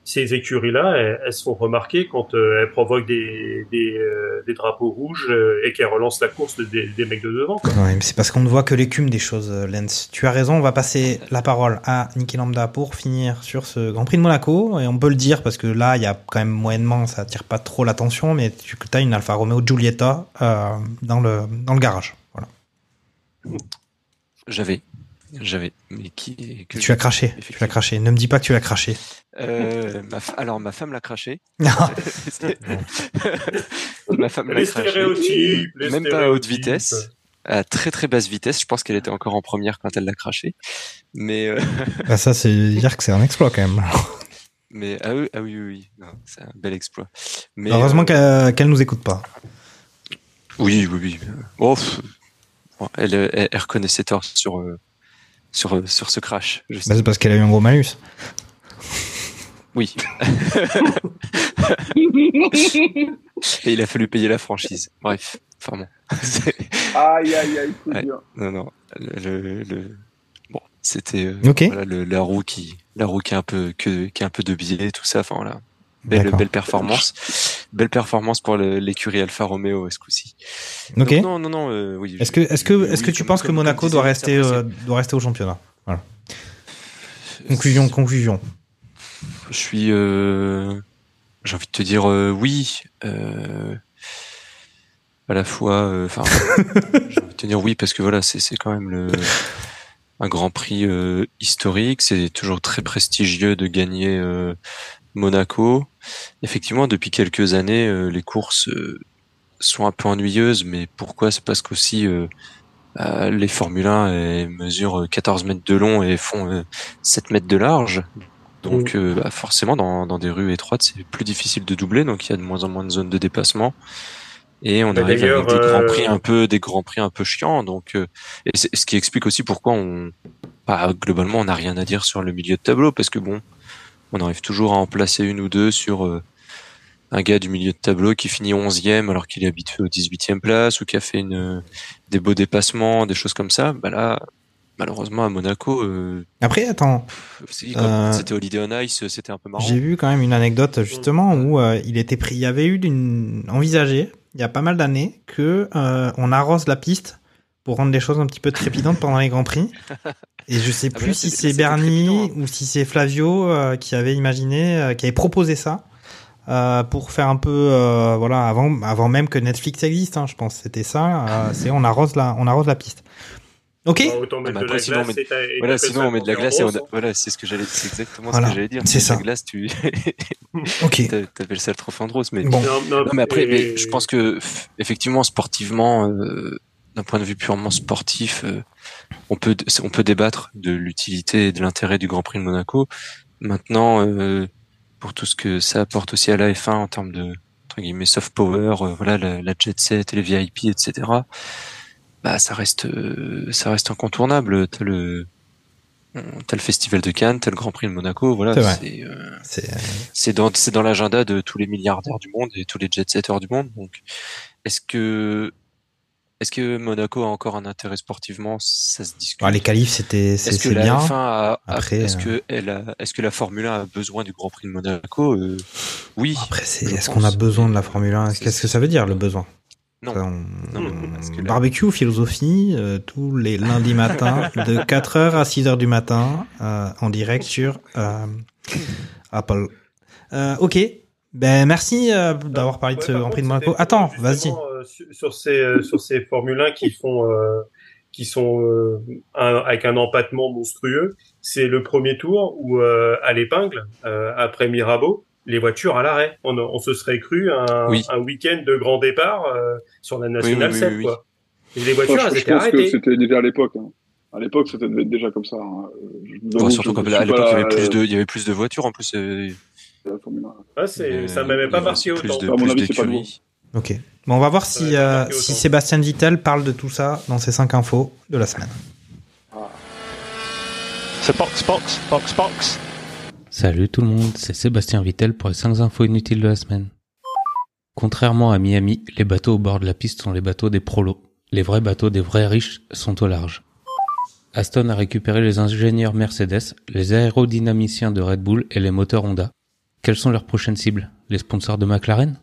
[SPEAKER 4] ces écuries-là, elles, elles se font remarquer quand euh, elles provoquent des, des, euh, des drapeaux rouges euh, et qu'elles relancent la course des, des mecs de devant. Quoi.
[SPEAKER 2] Ouais, mais c'est parce qu'on ne voit que l'écume des choses, Lens. Tu as raison, on va passer la parole à Niki Lambda pour finir sur ce Grand Prix de Monaco. Et on peut le dire parce que là, il y a quand même moyennement, ça attire pas trop l'attention, mais tu as une Alfa Romeo Giulietta euh, dans, le, dans le garage. Voilà.
[SPEAKER 5] J'avais. J'avais. Mais qui que
[SPEAKER 2] Tu as craché, tu l'as craché. Ne me dis pas que tu l'as craché.
[SPEAKER 5] Euh, ma fa- Alors, ma femme l'a craché. <laughs>
[SPEAKER 2] Non.
[SPEAKER 5] ma femme l'a
[SPEAKER 4] Les
[SPEAKER 5] craché. Même pas à haute vitesse. À très très basse vitesse. Je pense qu'elle était encore en première quand elle l'a craché. Mais, euh, <laughs>
[SPEAKER 2] Bah, ça, c'est dire que c'est un exploit quand même.
[SPEAKER 5] mais ah oui, ah oui, oui, oui. Non, c'est un bel exploit. Mais,
[SPEAKER 2] Heureusement
[SPEAKER 5] euh,
[SPEAKER 2] qu'elle qu'elle nous écoute pas.
[SPEAKER 5] Oui, oui, oui. Oh, pff. Bon, elle, euh, elle, elle reconnaît ses torts sur, euh, sur, euh, sur ce crash.
[SPEAKER 2] Bah, c'est parce qu'elle a eu un gros malus.
[SPEAKER 5] Oui. <laughs> Et il a fallu payer la franchise. Bref, enfin bon. <laughs>
[SPEAKER 6] Aïe, aïe, aïe,
[SPEAKER 5] Ouais.
[SPEAKER 6] dur.
[SPEAKER 5] Non, non. Le, le- le- Bon, c'était euh,
[SPEAKER 2] Ok.
[SPEAKER 5] voilà, le- la roue qui, la roue qui est un peu que, qui est un peu de biais, tout ça. Enfin voilà. Belle, belle performance. Belle performance pour l'écurie Alfa Romeo ce coup-ci.
[SPEAKER 2] Ok.
[SPEAKER 5] Donc, non, non, non. euh, oui.
[SPEAKER 2] Est-ce que, est-ce que,
[SPEAKER 5] oui,
[SPEAKER 2] est-ce que tu penses que Monaco doit rester, euh, doit rester au championnat? Voilà. Conclusion, conclusion.
[SPEAKER 5] Je suis, euh, j'ai envie de te dire euh, oui. euh, à la fois, euh, enfin, <laughs> j'ai envie de te dire oui parce que voilà, c'est c'est quand même le un Grand Prix euh, historique. C'est toujours très prestigieux de gagner euh, Monaco. Effectivement, depuis quelques années, euh, les courses euh, sont un peu ennuyeuses, mais pourquoi? C'est parce qu'aussi euh, euh, les Formule 1 elles mesurent 14 mètres de long et font euh, 7 mètres de large. Donc euh, bah, forcément, dans, dans des rues étroites, c'est plus difficile de doubler, donc il y a de moins en moins de zones de dépassement. Et on
[SPEAKER 4] Bah,
[SPEAKER 5] arrive avec des grands
[SPEAKER 4] euh,
[SPEAKER 5] prix un peu, des grands prix un peu chiants. Donc, euh, et ce qui explique aussi pourquoi on, bah, globalement, on n'a rien à dire sur le milieu de tableau, parce que bon, on arrive toujours à en placer une ou deux sur euh, un gars du milieu de tableau qui finit 11e alors qu'il est habitué aux 18e place ou qui a fait une, des beaux dépassements, des choses comme ça. Bah là, malheureusement, à Monaco, euh,
[SPEAKER 2] Après, attends, Euh,
[SPEAKER 5] c'était Holiday on Ice, c'était un peu marrant.
[SPEAKER 2] j'ai vu quand même une anecdote justement où euh, il était pris, il y avait eu d'une envisagé il y a pas mal d'années que euh, on arrose la piste pour rendre les choses un petit peu trépidantes pendant les grands prix. <laughs> Et je sais
[SPEAKER 5] Ah
[SPEAKER 2] plus
[SPEAKER 5] là,
[SPEAKER 2] si c'est Bernie
[SPEAKER 5] hein.
[SPEAKER 2] ou si c'est Flavio euh, qui avait imaginé, euh, qui avait proposé ça. euh, pour faire un peu euh, voilà avant avant même que Netflix existe hein, je pense c'était ça euh, c'est on arrose la on arrose la piste ok
[SPEAKER 4] Bah,
[SPEAKER 5] Ah, sinon, on met- de la glace et on a-
[SPEAKER 4] hein.
[SPEAKER 5] voilà, c'est ce que j'allais, c'est exactement
[SPEAKER 2] Voilà,
[SPEAKER 5] ce que j'allais dire.
[SPEAKER 2] c'est ça.
[SPEAKER 5] La glace, tu, <laughs>
[SPEAKER 2] ok
[SPEAKER 5] t'a- t'appelles ça le trophée rose, mais
[SPEAKER 2] bon
[SPEAKER 4] Non, non,
[SPEAKER 5] Non, mais après,
[SPEAKER 4] et-
[SPEAKER 5] mais je pense que effectivement, sportivement, euh, d'un point de vue purement sportif, euh, on peut on peut débattre de l'utilité et de l'intérêt du Grand Prix de Monaco. Maintenant, euh, pour tout ce que ça apporte aussi à la F1 en termes de entre guillemets soft power, euh, voilà, la, la jet set et les VIP, etc. Bah, ça reste euh, ça reste incontournable. T'as le T'as le festival de Cannes, t'as le Grand Prix de Monaco, voilà,
[SPEAKER 2] C'est
[SPEAKER 5] c'est dans c'est dans l'agenda de tous les milliardaires du monde et tous les jet-setters du monde. Donc, est-ce que est-ce que Monaco a encore un intérêt sportivement? Ça se discute.
[SPEAKER 2] Ah, les qualifs c'était c'est bien
[SPEAKER 5] F1 a, a-
[SPEAKER 2] Après,
[SPEAKER 5] est-ce
[SPEAKER 2] euh,
[SPEAKER 5] que elle a, est-ce que la Formule 1 a besoin du Grand Prix de Monaco? Euh, Oui.
[SPEAKER 2] après est-ce qu'on a besoin de la Formule 1
[SPEAKER 5] C'est-
[SPEAKER 2] qu'est-ce que ça veut dire le besoin?
[SPEAKER 5] Non.
[SPEAKER 2] Ça, on-
[SPEAKER 5] Non, mais parce que là-
[SPEAKER 2] Barbecue, philosophie, euh, tous les lundis matins, de <laughs> 4h à 6h du matin, euh, en direct sur euh, Apple. Euh, ok, ben merci euh, d'avoir parlé de ce Grand Prix de Monaco. Attends, vas-y.
[SPEAKER 4] Sur, ces euh, sur ces Formule 1 qui font euh, qui sont euh, un- avec un empattement monstrueux, c'est le premier tour où euh, à l'épingle euh, après Mirabeau, les voitures à l'arrêt. On, on se serait cru un,
[SPEAKER 5] Oui.
[SPEAKER 4] un week-end de grand départ euh, sur la nationale
[SPEAKER 5] oui, oui,
[SPEAKER 4] 7
[SPEAKER 5] oui, oui.
[SPEAKER 4] quoi. Et les voitures
[SPEAKER 6] Moi,
[SPEAKER 4] elles étaient
[SPEAKER 6] pense que
[SPEAKER 4] arrêtées.
[SPEAKER 6] c'était déjà à l'époque. hein. À l'époque, c'était devait être déjà comme ça. hein.
[SPEAKER 5] Bon, surtout qu'à l'époque, il y avait plus de, il y avait plus de voitures en plus. euh,
[SPEAKER 6] la Formule 1.
[SPEAKER 4] Ah, c'est
[SPEAKER 5] euh,
[SPEAKER 4] ça m'avait pas marqué autant.
[SPEAKER 5] de,
[SPEAKER 6] À mon
[SPEAKER 5] plus
[SPEAKER 6] avis, c'est pas
[SPEAKER 5] d'écuries.
[SPEAKER 2] Ok. Bon, on va voir si, euh, si. Sébastien Vittel parle de tout ça dans ses 5 infos de la semaine.
[SPEAKER 8] So box, box, box, box.
[SPEAKER 9] Salut tout le monde, c'est Sébastien Vittel pour les 5 infos inutiles de la semaine. Contrairement à Miami, les bateaux au bord de la piste sont les bateaux des prolos. Les vrais bateaux des vrais riches sont au large. Aston a récupéré les ingénieurs Mercedes, les aérodynamiciens de Red Bull et les moteurs Honda. Quelles sont leurs prochaines cibles? Les sponsors de McLaren?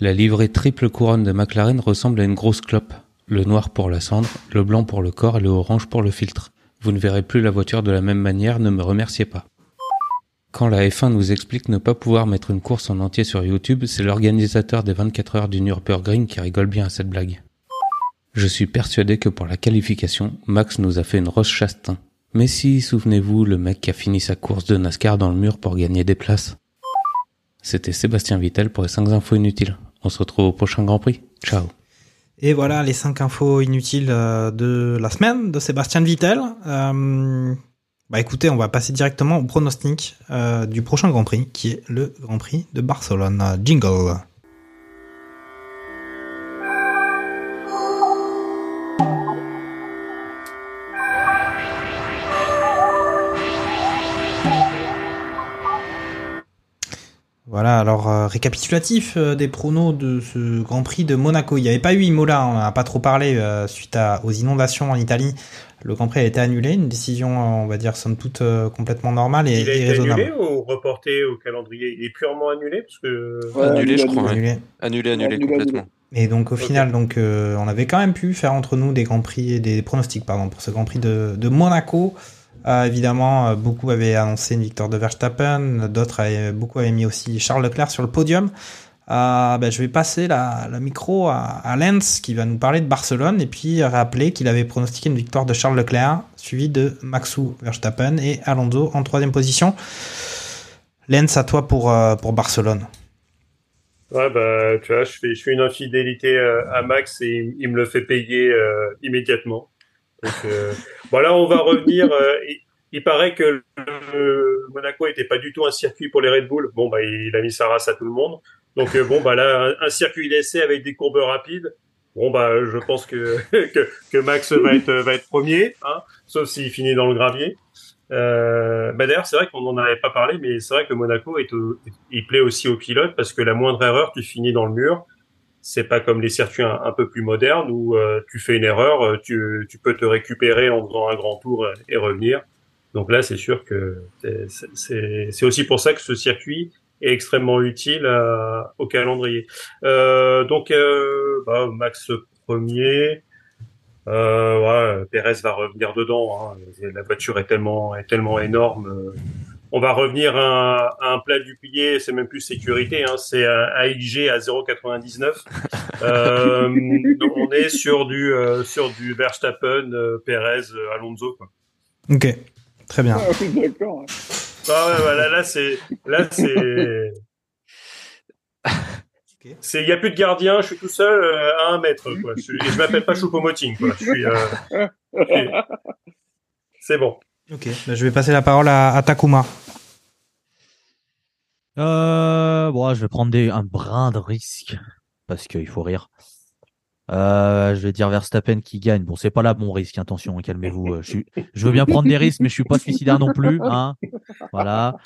[SPEAKER 9] La livrée triple couronne de McLaren ressemble à une grosse clope. Le noir pour la cendre, le blanc pour le corps et le orange pour le filtre. Vous ne verrez plus la voiture de la même manière, ne me remerciez pas. Quand la F1 nous explique ne pas pouvoir mettre une course en entier sur YouTube, c'est l'organisateur des 24 heures du Nürburgring qui rigole bien à cette blague. Je suis persuadé que pour la qualification, Max nous a fait une roche chastain. Mais si, souvenez-vous, le mec qui a fini sa course de NASCAR dans le mur pour gagner des places. C'était Sébastien Vittel pour les 5 infos inutiles. On se retrouve au prochain Grand Prix. Ciao.
[SPEAKER 2] Et voilà les 5 infos inutiles euh, de la semaine de Sébastien Vittel. Euh, bah écoutez, on va passer directement au pronostic euh, du prochain Grand Prix, qui est le Grand Prix de Barcelone. Jingle. Voilà, alors euh, récapitulatif euh, des pronos de ce Grand Prix de Monaco. Il n'y avait pas eu Imola, on n'a pas trop parlé euh, suite à, aux inondations en Italie. Le Grand Prix a été annulé, une décision, on va dire, somme toute complètement normale et,
[SPEAKER 4] Il a
[SPEAKER 2] et
[SPEAKER 4] été
[SPEAKER 2] raisonnable.
[SPEAKER 4] annulé ou reporté au calendrier? Il est purement annulé parce que...
[SPEAKER 5] annulé, je crois. ouais.
[SPEAKER 2] Annulé.
[SPEAKER 5] Annulé, annulé, complètement.
[SPEAKER 2] Et donc au final, donc euh, on avait quand même pu faire entre nous des grands prix, des pronostics pardon pour ce Grand Prix de, de Monaco. Euh, évidemment, euh, beaucoup avaient annoncé une victoire de Verstappen, d'autres avaient beaucoup avaient mis aussi Charles Leclerc sur le podium. Euh, ben, je vais passer la, micro à, à Lens qui va nous parler de Barcelone et puis rappeler qu'il avait pronostiqué une victoire de Charles Leclerc suivi de Maxou Verstappen et Alonso en troisième position. Lens, à toi pour, euh, pour Barcelone.
[SPEAKER 4] Ouais, bah, tu vois, je fais, je une infidélité euh, à Max et il, me le fait payer euh, immédiatement. Donc, euh, voilà, on va revenir. euh, il, paraît que le Monaco était pas du tout un circuit pour les Red Bull. Bon, bah, il a mis sa race à tout le monde. Donc, euh, bon, bah, là, un, circuit d'essai avec des courbes rapides. Bon, bah, je pense <laughs> que, que, Max va être, va être premier, hein, sauf s'il finit dans le gravier. Euh, bah d'ailleurs, c'est vrai qu'on n'en avait pas parlé, mais c'est vrai que Monaco est il plaît aussi aux pilotes parce que la moindre erreur, tu finis dans le mur. C'est pas comme les circuits un, peu plus modernes où euh, tu fais une erreur, euh, tu, tu peux te récupérer en faisant un grand tour et revenir. Donc là, c'est sûr que c'est- aussi pour ça que ce circuit est extrêmement utile à- au calendrier. Euh, donc, euh, bah, Max premier. Euh, ouais, Pérez va revenir dedans. Hein. La voiture est tellement, est tellement énorme. Euh. On va revenir à, un- à un plat du pied. C'est même plus sécurité. Hein. C'est un AIG à 0,99. Euh, <laughs> donc on est sur du, euh, sur du Verstappen, euh, Pérez, euh, Alonso. Quoi.
[SPEAKER 2] Ok, très bien.
[SPEAKER 6] Ah d'accord.
[SPEAKER 4] Ah ouais, voilà, là c'est, là c'est. C'est, il y a plus de gardien, je suis tout seul euh, à un mètre, quoi. Je, et je m'appelle pas Choupo-Moting, euh, <laughs> C'est bon.
[SPEAKER 2] Ok, bah, je vais passer la parole à, à Takuma.
[SPEAKER 3] Euh, bon, je vais prendre un brin de risque parce qu'il faut rire. Euh, je vais dire Verstappen qui gagne. Bon, c'est pas là mon risque, attention, hein, calmez-vous. euh, Je, veux bien prendre des risques, mais je suis pas suicidaire non plus, hein. Voilà.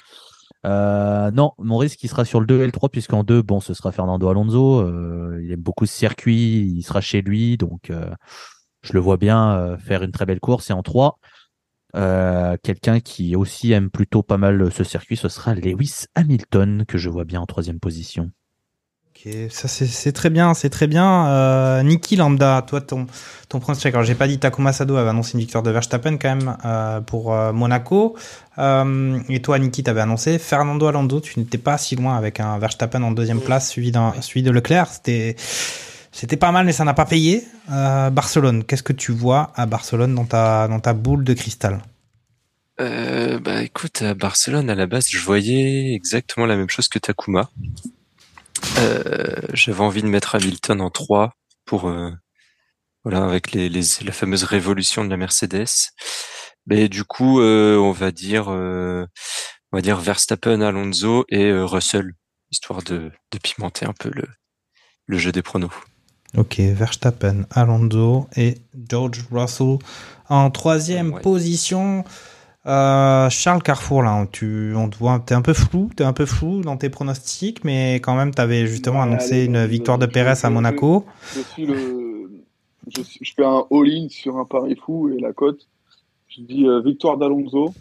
[SPEAKER 3] Euh, non, mon risque il sera sur le 2 et le 3 puisqu'en 2, bon, ce sera Fernando Alonso. Euh, il aime beaucoup ce circuit, il sera chez lui, donc je le vois bien faire une très belle course. Et en 3, euh, quelqu'un qui aussi aime plutôt pas mal ce circuit, ce sera Lewis Hamilton que je vois bien en troisième position.
[SPEAKER 2] Ok, ça c'est très bien, c'est très bien. Euh, Niki Lambda, toi ton ton pronostic. Alors j'ai pas dit Takuma Sado avait annoncé une victoire de Verstappen quand même euh, pour euh, Monaco. Euh, et toi Niki t'avais annoncé Fernando Alonso. Tu n'étais pas si loin avec un Verstappen en deuxième place suivi d'un suivi de Leclerc. C'était c'était pas mal mais ça n'a pas payé. Euh, Barcelone, qu'est-ce que tu vois à Barcelone dans ta dans ta boule de cristal
[SPEAKER 5] Euh, bah écoute, à Barcelone, à la base, je voyais exactement la même chose que Takuma. Euh, J'avais envie de mettre Hamilton en 3 pour voilà avec la fameuse révolution de la Mercedes. Mais du coup, on va dire Verstappen, Alonso et Russell, histoire de, de pimenter un peu le jeu des pronos.
[SPEAKER 2] Ok, Verstappen, Alonso et George Russell en troisième
[SPEAKER 5] Ouais.
[SPEAKER 2] position. Euh, Charles Carrefour, là, tu, on te voit, t'es un peu flou, t'es un peu flou dans tes pronostics, mais quand même, t'avais justement
[SPEAKER 6] Ouais,
[SPEAKER 2] annoncé
[SPEAKER 6] allez,
[SPEAKER 2] une
[SPEAKER 6] je-
[SPEAKER 2] victoire de Pérez à Monaco.
[SPEAKER 6] Je suis le. Je, suis- je fais un all-in sur un pari fou et la cote. Je dis euh, victoire d'Alonso.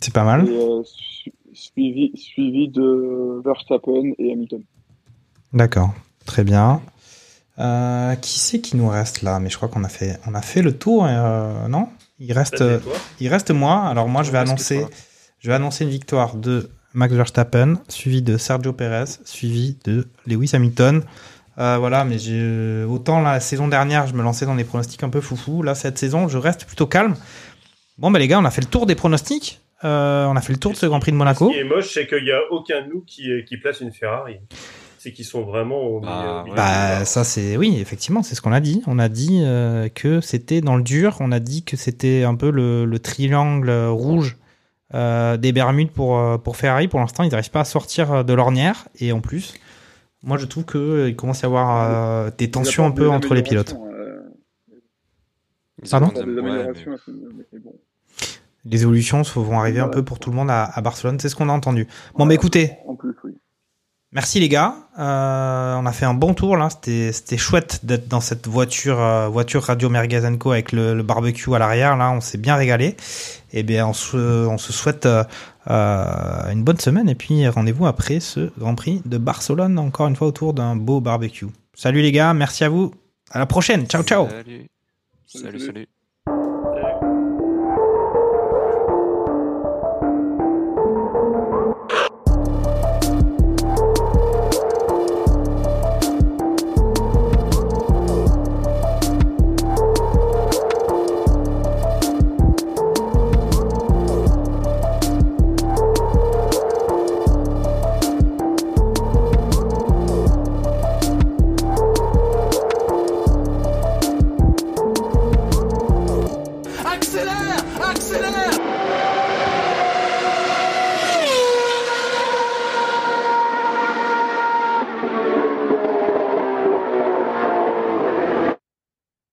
[SPEAKER 2] C'est pas mal.
[SPEAKER 6] Et, euh, su- suivi, suivi de Verstappen et Hamilton.
[SPEAKER 2] D'accord, très bien. Euh, qui c'est qui nous reste là? Mais je crois qu'on a fait, on a fait le tour, euh, non? Il reste,
[SPEAKER 4] toi.
[SPEAKER 2] il reste moi. Alors moi, je vais annoncer, je vais annoncer une victoire de Max Verstappen, suivi de Sergio Perez, suivi de Lewis Hamilton. Euh, voilà, mais autant la saison dernière, je me lançais dans des pronostics un peu foufou. Là, cette saison, je reste plutôt calme. Bon, bah les gars, on a fait le tour des pronostics. Euh, on a fait le tour de ce Grand Prix de Monaco.
[SPEAKER 4] Ce qui est moche, c'est qu'il n'y a aucun de nous qui, qui place une Ferrari. C'est qu'ils sont vraiment au milieu. au milieu
[SPEAKER 2] Bah ça c'est oui effectivement c'est ce qu'on a dit. On a dit euh, que c'était dans le dur. On a dit que c'était un peu le, le triangle rouge euh, des Bermudes pour euh, pour Ferrari. Pour l'instant ils n'arrivent pas à sortir de l'ornière et en plus moi je trouve que il commence à y avoir euh, des tensions un peu entre les pilotes. Pardon. Les évolutions vont arriver un peu pour tout le monde à, à Barcelone. C'est ce qu'on a entendu. Bon bah écoutez.
[SPEAKER 6] En plus, oui.
[SPEAKER 2] Merci les gars, Euh, on a fait un bon tour là, c'était chouette d'être dans cette voiture euh, voiture Radio Merguez Co avec le, barbecue à l'arrière là, on s'est bien régalé. Et bien on se souhaite euh, une bonne semaine et puis rendez-vous après ce Grand Prix de Barcelone encore une fois autour d'un beau barbecue. Salut les gars, merci à vous, à la prochaine, ciao ciao.
[SPEAKER 5] Salut. Salut, salut.